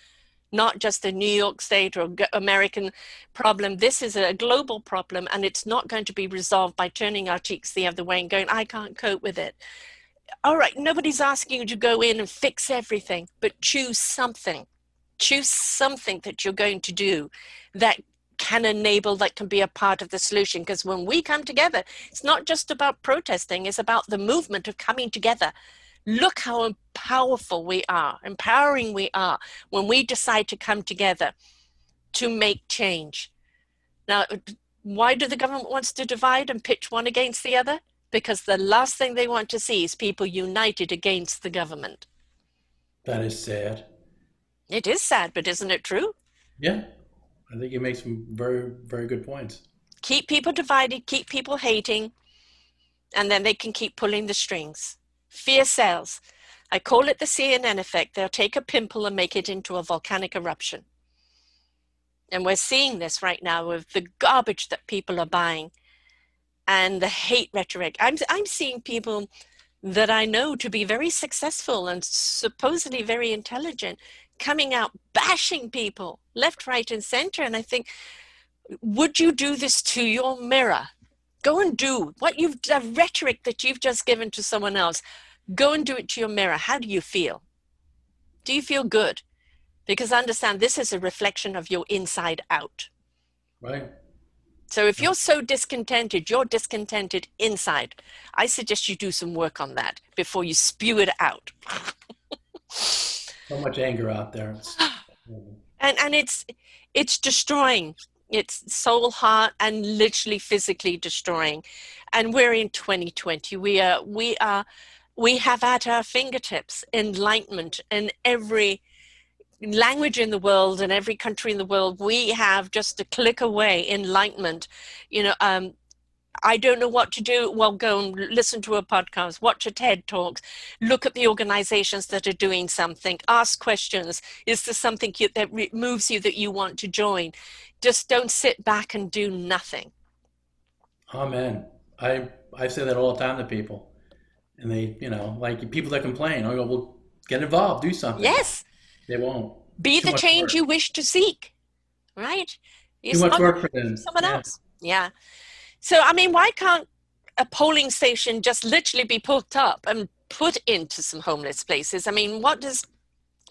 not just a New York State or American problem. This is a global problem, and it's not going to be resolved by turning our cheeks the other way and going, I can't cope with it. All right, nobody's asking you to go in and fix everything, but choose something. Choose something that you're going to do that can enable that can be a part of the solution because when we come together it's not just about protesting it's about the movement of coming together. Look how powerful we are empowering we are when we decide to come together to make change. Now uh, why do the government wants to divide and pitch one against the other? Because the last thing they want to see is people united against the government. That is sad. It is sad but isn't it true? Yeah I think you make some very, very good points. Keep people divided, keep people hating, and then they can keep pulling the strings. Fear sells. I call it the CNN effect. They'll take a pimple and make it into a volcanic eruption. And we're seeing this right now with the garbage that people are buying and the hate rhetoric. I'm, I'm seeing people that I know to be very successful and supposedly very intelligent coming out bashing people left, right, and center. And I think, would you do this to your mirror? Go and do what you've the rhetoric that you've just given to someone else. Go and do it to your mirror. How do you feel? Do you feel good? Because understand this is a reflection of your inside out. Right. So if you're so discontented, you're discontented inside. I suggest you do some work on that before you spew it out. so much anger out there. (sighs) and and it's it's destroying. It's soul, heart, and literally physically destroying. And we're in 2020. We are we are we have at our fingertips enlightenment in every language in the world and every country in the world we have just a click away enlightenment you know um, I don't know what to do. Well, go and listen to a podcast, watch a TED Talks, look at the organizations that are doing something, ask questions. Is there something you, that moves you that you want to join? Just don't sit back and do nothing. Amen. I I say that all the time to people, and they, you know, like people that complain. I go, well, get involved, do something. Yes. They won't. Be Too the change work. you wish to seek. Right. Too much work for them. Someone yeah. else. Yeah. So, I mean, why can't a polling station just literally be put up and put into some homeless places? I mean, what does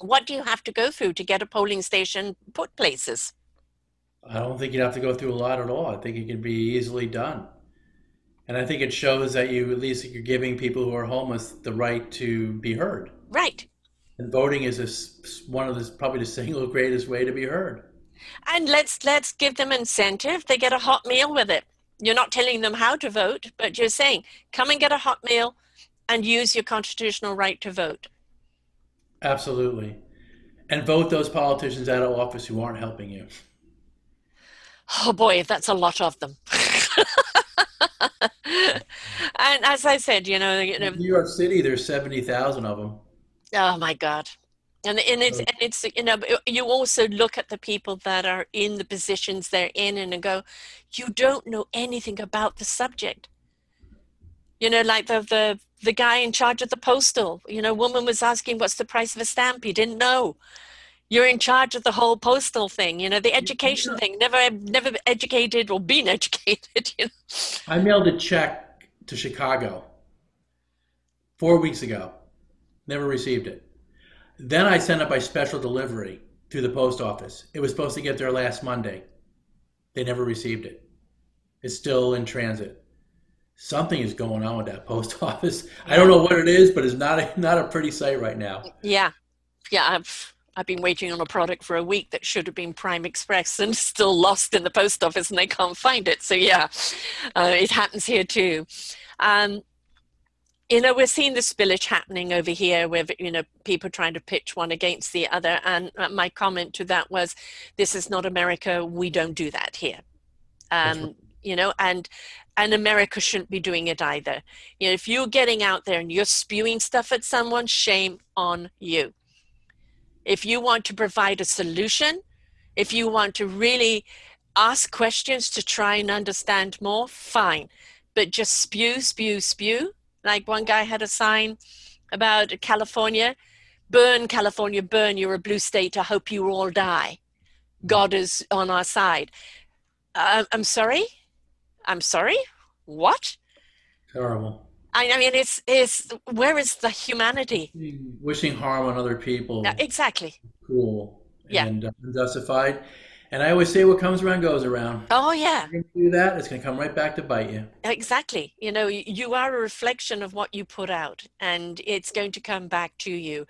what do you have to go through to get a polling station put places? I don't think you'd have to go through a lot at all. I think it could be easily done. And I think it shows that you at least you're giving people who are homeless the right to be heard. Right. And voting is a, one of the probably the (laughs) single greatest way to be heard. And let's let's give them incentive. They get a hot meal with it. You're not telling them how to vote, but you're saying, come and get a hot meal and use your constitutional right to vote. Absolutely. And vote those politicians out of office who aren't helping you. Oh boy, that's a lot of them. (laughs) and as I said, you know, you know, New York City, there's seventy thousand of them. Oh my God, and and it's mm. and it's you know uh, you also look at the people that are in the positions they're in and go, you don't know anything about the subject. You know, like the the the guy in charge of the postal. You know, woman was asking what's the price of a stamp. He didn't know you're in charge of the whole postal thing you know the mm, education yeah. thing never never educated or been (laughs) educated you know? i mailed a check to chicago four weeks ago never received it then i sent it by special delivery through the post office. It was supposed to get there last monday. They never received it. It's still in transit. Something is going on with that (laughs) post office. I don't know what it is but it's not a, (laughs) not a pretty sight right now. Yeah. Yeah I've, I've been waiting on a product for a week that should have been Prime Express and (laughs) still lost in the post office and they can't find it. So, yeah, uh, it happens here too. Um, you know, we're seeing the spillage happening over here with, you know, people trying to pitch one against the other. And uh, my comment to that was, this is not America. We don't do that here. Um, right. You know, and and America shouldn't be doing it either. You know, if you're getting out there and you're spewing stuff at someone, shame on you. If you want to provide a solution, if you want to really ask questions to try and understand more, fine. But just spew, spew, spew. Like one guy had a sign about California burn, California, burn. You're a blue state. I hope you all die. God is on our side. Uh, I'm sorry? I'm sorry? What? Terrible. I mean, it's it's where is the humanity? Wishing harm on other people. Yeah, exactly. Cool. Yeah. And uh, unjustified. And I always say, what comes around goes around. Oh yeah. Do that, it's going to come right back to bite you. Exactly. You know, you are a reflection of what you put out, and it's going to come back to you.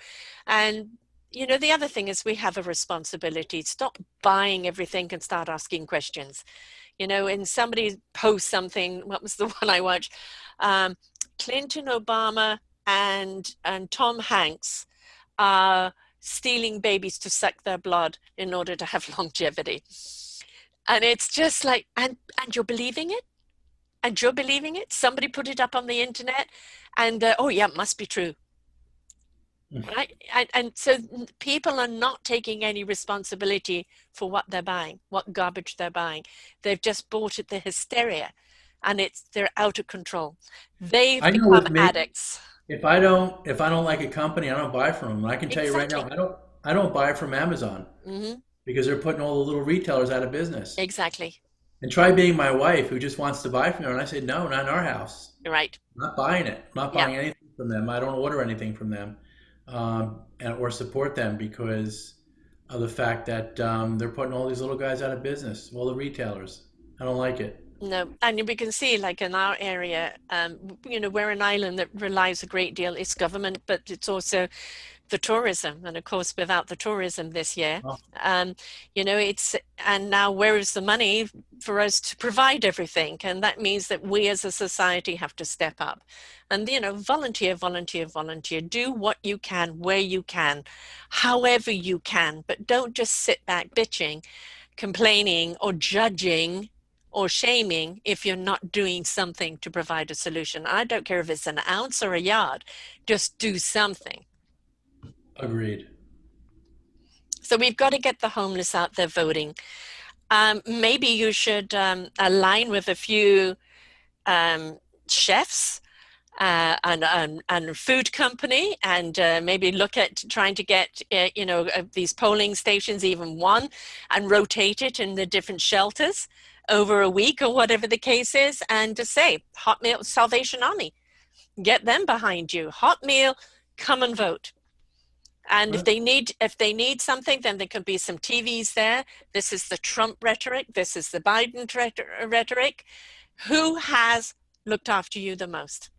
And you know, the other thing is we have a responsibility. Stop buying everything and start asking questions. You know, and somebody posts something. What was the (laughs) one I watched? Um, Clinton, Obama, and and Tom Hanks are stealing babies to suck their blood in order to have (laughs) longevity. And it's just like, and and you're believing it, and you're believing it. Somebody put it up on the internet, and uh, oh yeah, it must be true. Mm. Right? And, and so people are not taking any responsibility for what they're buying, what garbage they're buying. They've just bought it the hysteria and it's they're out of control. They've become me, addicts. If I don't if I don't like a company, I don't buy from them. I can tell exactly. you right now, I don't I don't buy from Amazon mm-hmm. because they're putting all the little retailers out of business. Exactly. And try being my wife who just wants to buy from them, and I say no, not in our house. Right. I'm not buying it. I'm not buying yeah. anything from them. I don't order anything from them, um, and or support them because of the fact that um, they're putting all these little guys out of business. All the retailers. I don't like it. No, and we can see, like in our area, um, you know, we're an island that relies a great deal. It's government, but it's also the tourism, and of course, without the tourism this year, oh. um, you know, it's and now where is the money for us to provide everything? And that means that we as a society have to step up, and you know, volunteer, volunteer, volunteer. Do what you can, where you can, however you can, but don't just sit back bitching, complaining, or judging or shaming if you're not doing something to provide a solution. I don't care if it's an ounce or a yard, just do something. Agreed. So we've got to get the homeless out there voting. Um, maybe you should um, align with a few um, chefs uh, and, and, and food company and uh, maybe look at trying to get uh, you know uh, these polling stations even one and rotate it in the different shelters over a week or whatever the case is, and to say, Hot Meal Salvation Army, get them behind you. Hot Meal, come and vote. And right. if they need if they need something, then there can be some TVs there. This is the Trump rhetoric. This is the Biden rhetoric. Who has looked after you the most?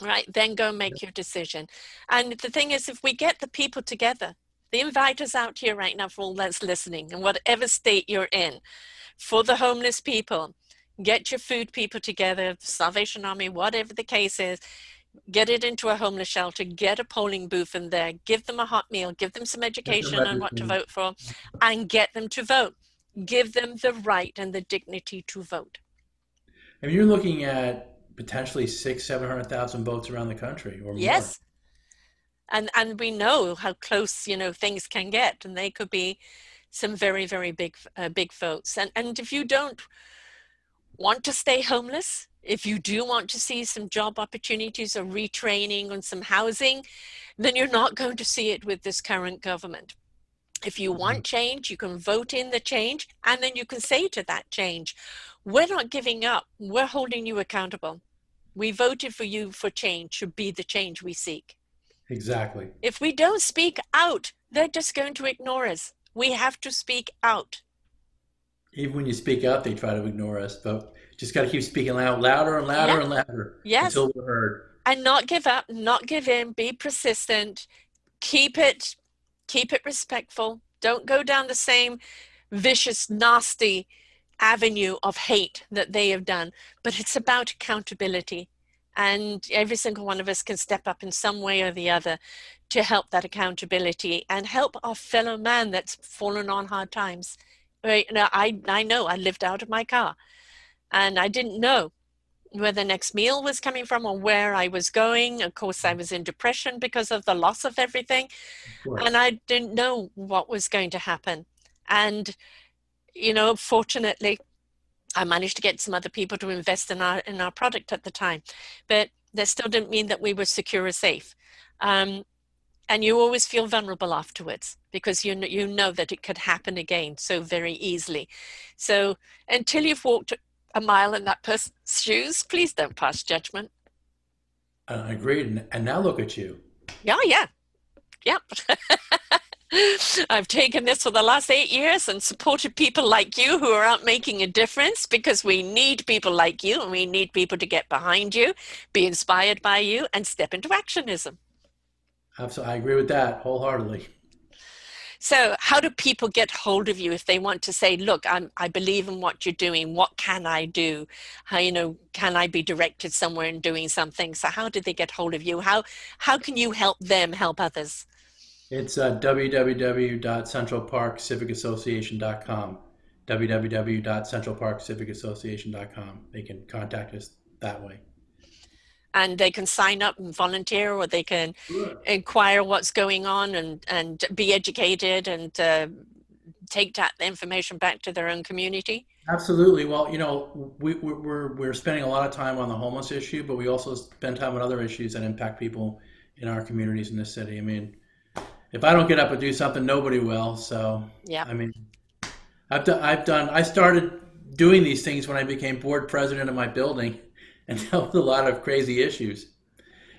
right then go make your decision and the thing is if we get the people together the inviters out here right now for all that's listening in whatever state you're in for the homeless people. Get your food people together salvation army whatever the case is. Get it into a homeless shelter get a polling booth in there give them a hot meal give them some education on what to vote for and get them to vote. Give them the right and the dignity to vote. And you're looking at potentially six, seven hundred thousand votes around the country, or more. yes. And and we know how close you know things can get, and they could be some very very big uh, big votes. And and if you don't want to stay homeless, if you do want to see some job opportunities or retraining on some housing, then you're not going to see it with this current government. If you want mm-hmm. change, you can vote in the change, and then you can say to that change, we're not giving up. We're holding you accountable. We voted for you for change should be the change we seek. Exactly. If we don't speak out, they're just going to ignore us. We have to speak out. Even when you speak out, they try to ignore us, but just got to keep speaking loud, louder and louder yeah. and louder yes. until we're heard. And not give up, not give in, be persistent, keep it, keep it respectful. Don't go down the same vicious, nasty avenue of hate that they have done, but it's about accountability. And every single one of us can step up in some way or the other to help that accountability and help our fellow man that's fallen on hard times. Right? I, I know I lived out of my car and I didn't know where the next meal was coming from or where I was going. Of course, I was in depression because of the loss of everything. Of and I didn't know what was going to happen. And you know, fortunately, I managed to get some other people to invest in our in our product at the time, but that still didn't mean that we were secure or safe. Um, and you always feel vulnerable afterwards because you know, you know that it could happen again so very easily. So until you've walked a mile in that person's shoes, please don't pass judgment. Uh, agreed. And now look at you. Yeah, yeah, yep. (laughs) I've taken this for the last eight years and supported people like you who are out making a difference because we need people like you and we need people to get behind you, be inspired by you, and step into actionism. Absolutely. I agree with that wholeheartedly. So, how do people get hold of you if they want to say, "Look, I'm, I believe in what you're doing. What can I do? How you know can I be directed somewhere in doing something?" So, how do they get hold of you? How how can you help them help others? It's uh, www.centralparkcivicassociation.com. www.centralparkcivicassociation.com. They can contact us that way. And they can sign up and volunteer, or they can sure. inquire what's going on and, and be educated and uh, take that information back to their own community. Absolutely. Well, you know, we, we're, we're spending a lot of time on the homeless issue, but we also spend time on other issues that impact people in our communities in this city. I mean, if I don't get up and do something, nobody will. So yeah, I mean, I've done. I've done. I started doing these things when I became board president of my building, (laughs) and dealt with a lot of crazy issues,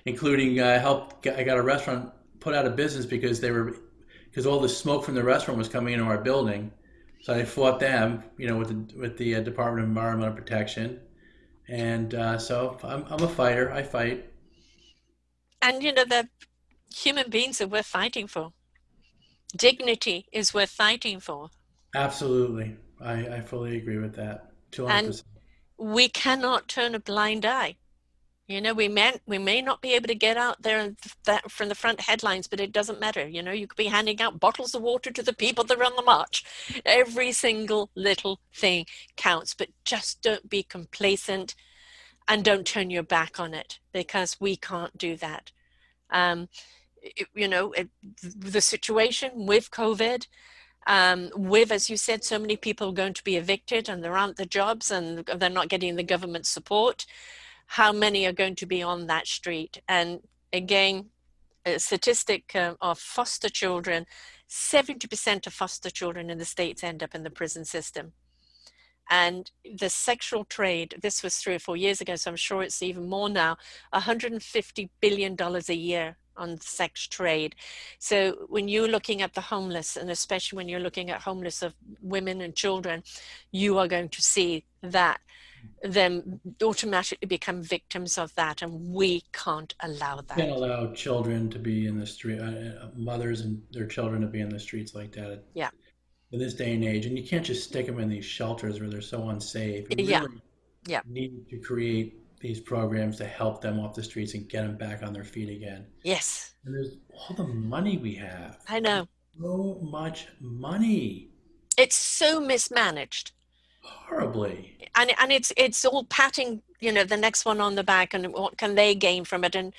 including I uh, help. I got a restaurant put out of business because they were because all the smoke from the restaurant was coming into our building. So I fought them, you know, with the with the uh, Department of Environmental Protection, and uh, so I'm I'm a fighter. I fight. And you know the human beings are worth fighting for. Dignity is worth fighting for. Absolutely. I, I fully agree with that. 200%. And we cannot turn a blind eye. You know, we may, we may not be able to get out there that from the front headlines, but it doesn't matter. You know, you could be handing out bottles of water to the people that are on the march. Every single little thing counts, but just don't be complacent and don't turn your back on it because we can't do that. Um, you know, it, the situation with COVID, um, with, as you said, so many people going to be evicted and there aren't the jobs and they're not getting the government support. How many are going to be on that street? And again, a statistic uh, of foster children 70% of foster children in the States end up in the prison system. And the sexual trade, this was three or four years ago, so I'm sure it's even more now, $150 billion a year on sex trade. So when you're looking at the homeless, and especially when you're looking at homeless of women and children, you are going to see that them automatically become victims of that, and we can't allow that. Can't allow children to be in the street, uh, uh, mothers and their children to be in the streets like that. Yeah. In this day and age, and you can't just stick them in these shelters where they're so unsafe. We Yeah. really Yeah. Need to create these programs to help them off the streets and get them back on their feet again. Yes, And there's all the money we have. I know. So much money. It's so mismanaged. Horribly. and and it's it's all patting you know the next one on the back and what can they gain from it and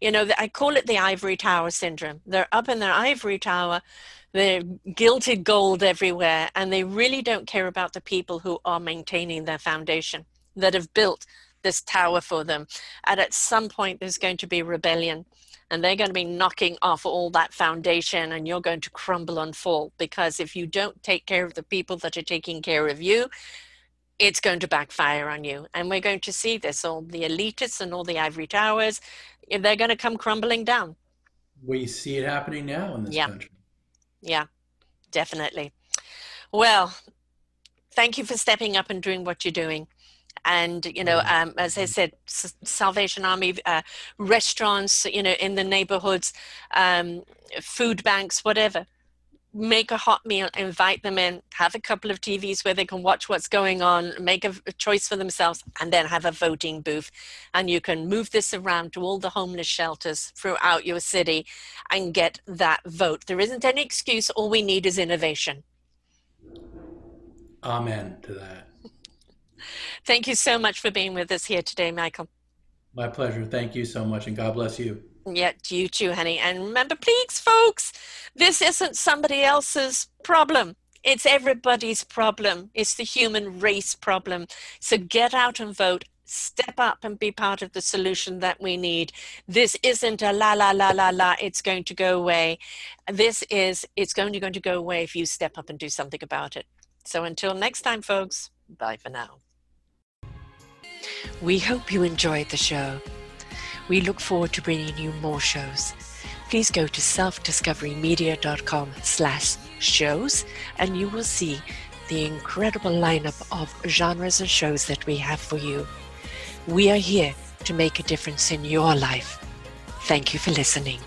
you know i call it the ivory tower syndrome they're up in their ivory tower they're gilded gold everywhere and they really don't care about the people who are maintaining their foundation that have built this tower for them and at some point there's going to be rebellion and they're going to be knocking off all that foundation and you're going to crumble and fall because if you don't take care of the people that are taking care of you it's going to backfire on you. And we're going to see this all the elitists and all the ivory towers, they're going to come crumbling down. We see it happening now in this Yeah. country. Yeah, definitely. Well, thank you for stepping up and doing what you're doing. And, you know, um, as I said, S- Salvation Army, uh, restaurants, you know, in the neighborhoods, um, food banks, whatever. Make a hot meal, invite them in, have a couple of TVs where they can watch what's going on, make a, a choice for themselves, and then have a voting booth. And you can move this around to all the homeless shelters throughout your city and get that vote. There isn't any excuse. All we need is innovation. Amen to that. Thank you so much for being with us here today, Michael. My pleasure. Thank you so much, and God bless you. Yeah, you too, honey. And remember, please, folks, this isn't somebody else's problem. It's everybody's problem. It's the human race problem. So get out and vote. Step up and be part of the solution that we need. This isn't a la la la la la, it's going to go away. This is, it's only going to go away if you step up and do something about it. So until next time, folks, bye for now. We hope you enjoyed the show. We look forward to bringing you more shows. Please go to selfdiscoverymedia.com slash shows and you will see the incredible lineup of genres and shows that we have for you. We are here to make a difference in your life. Thank you for listening.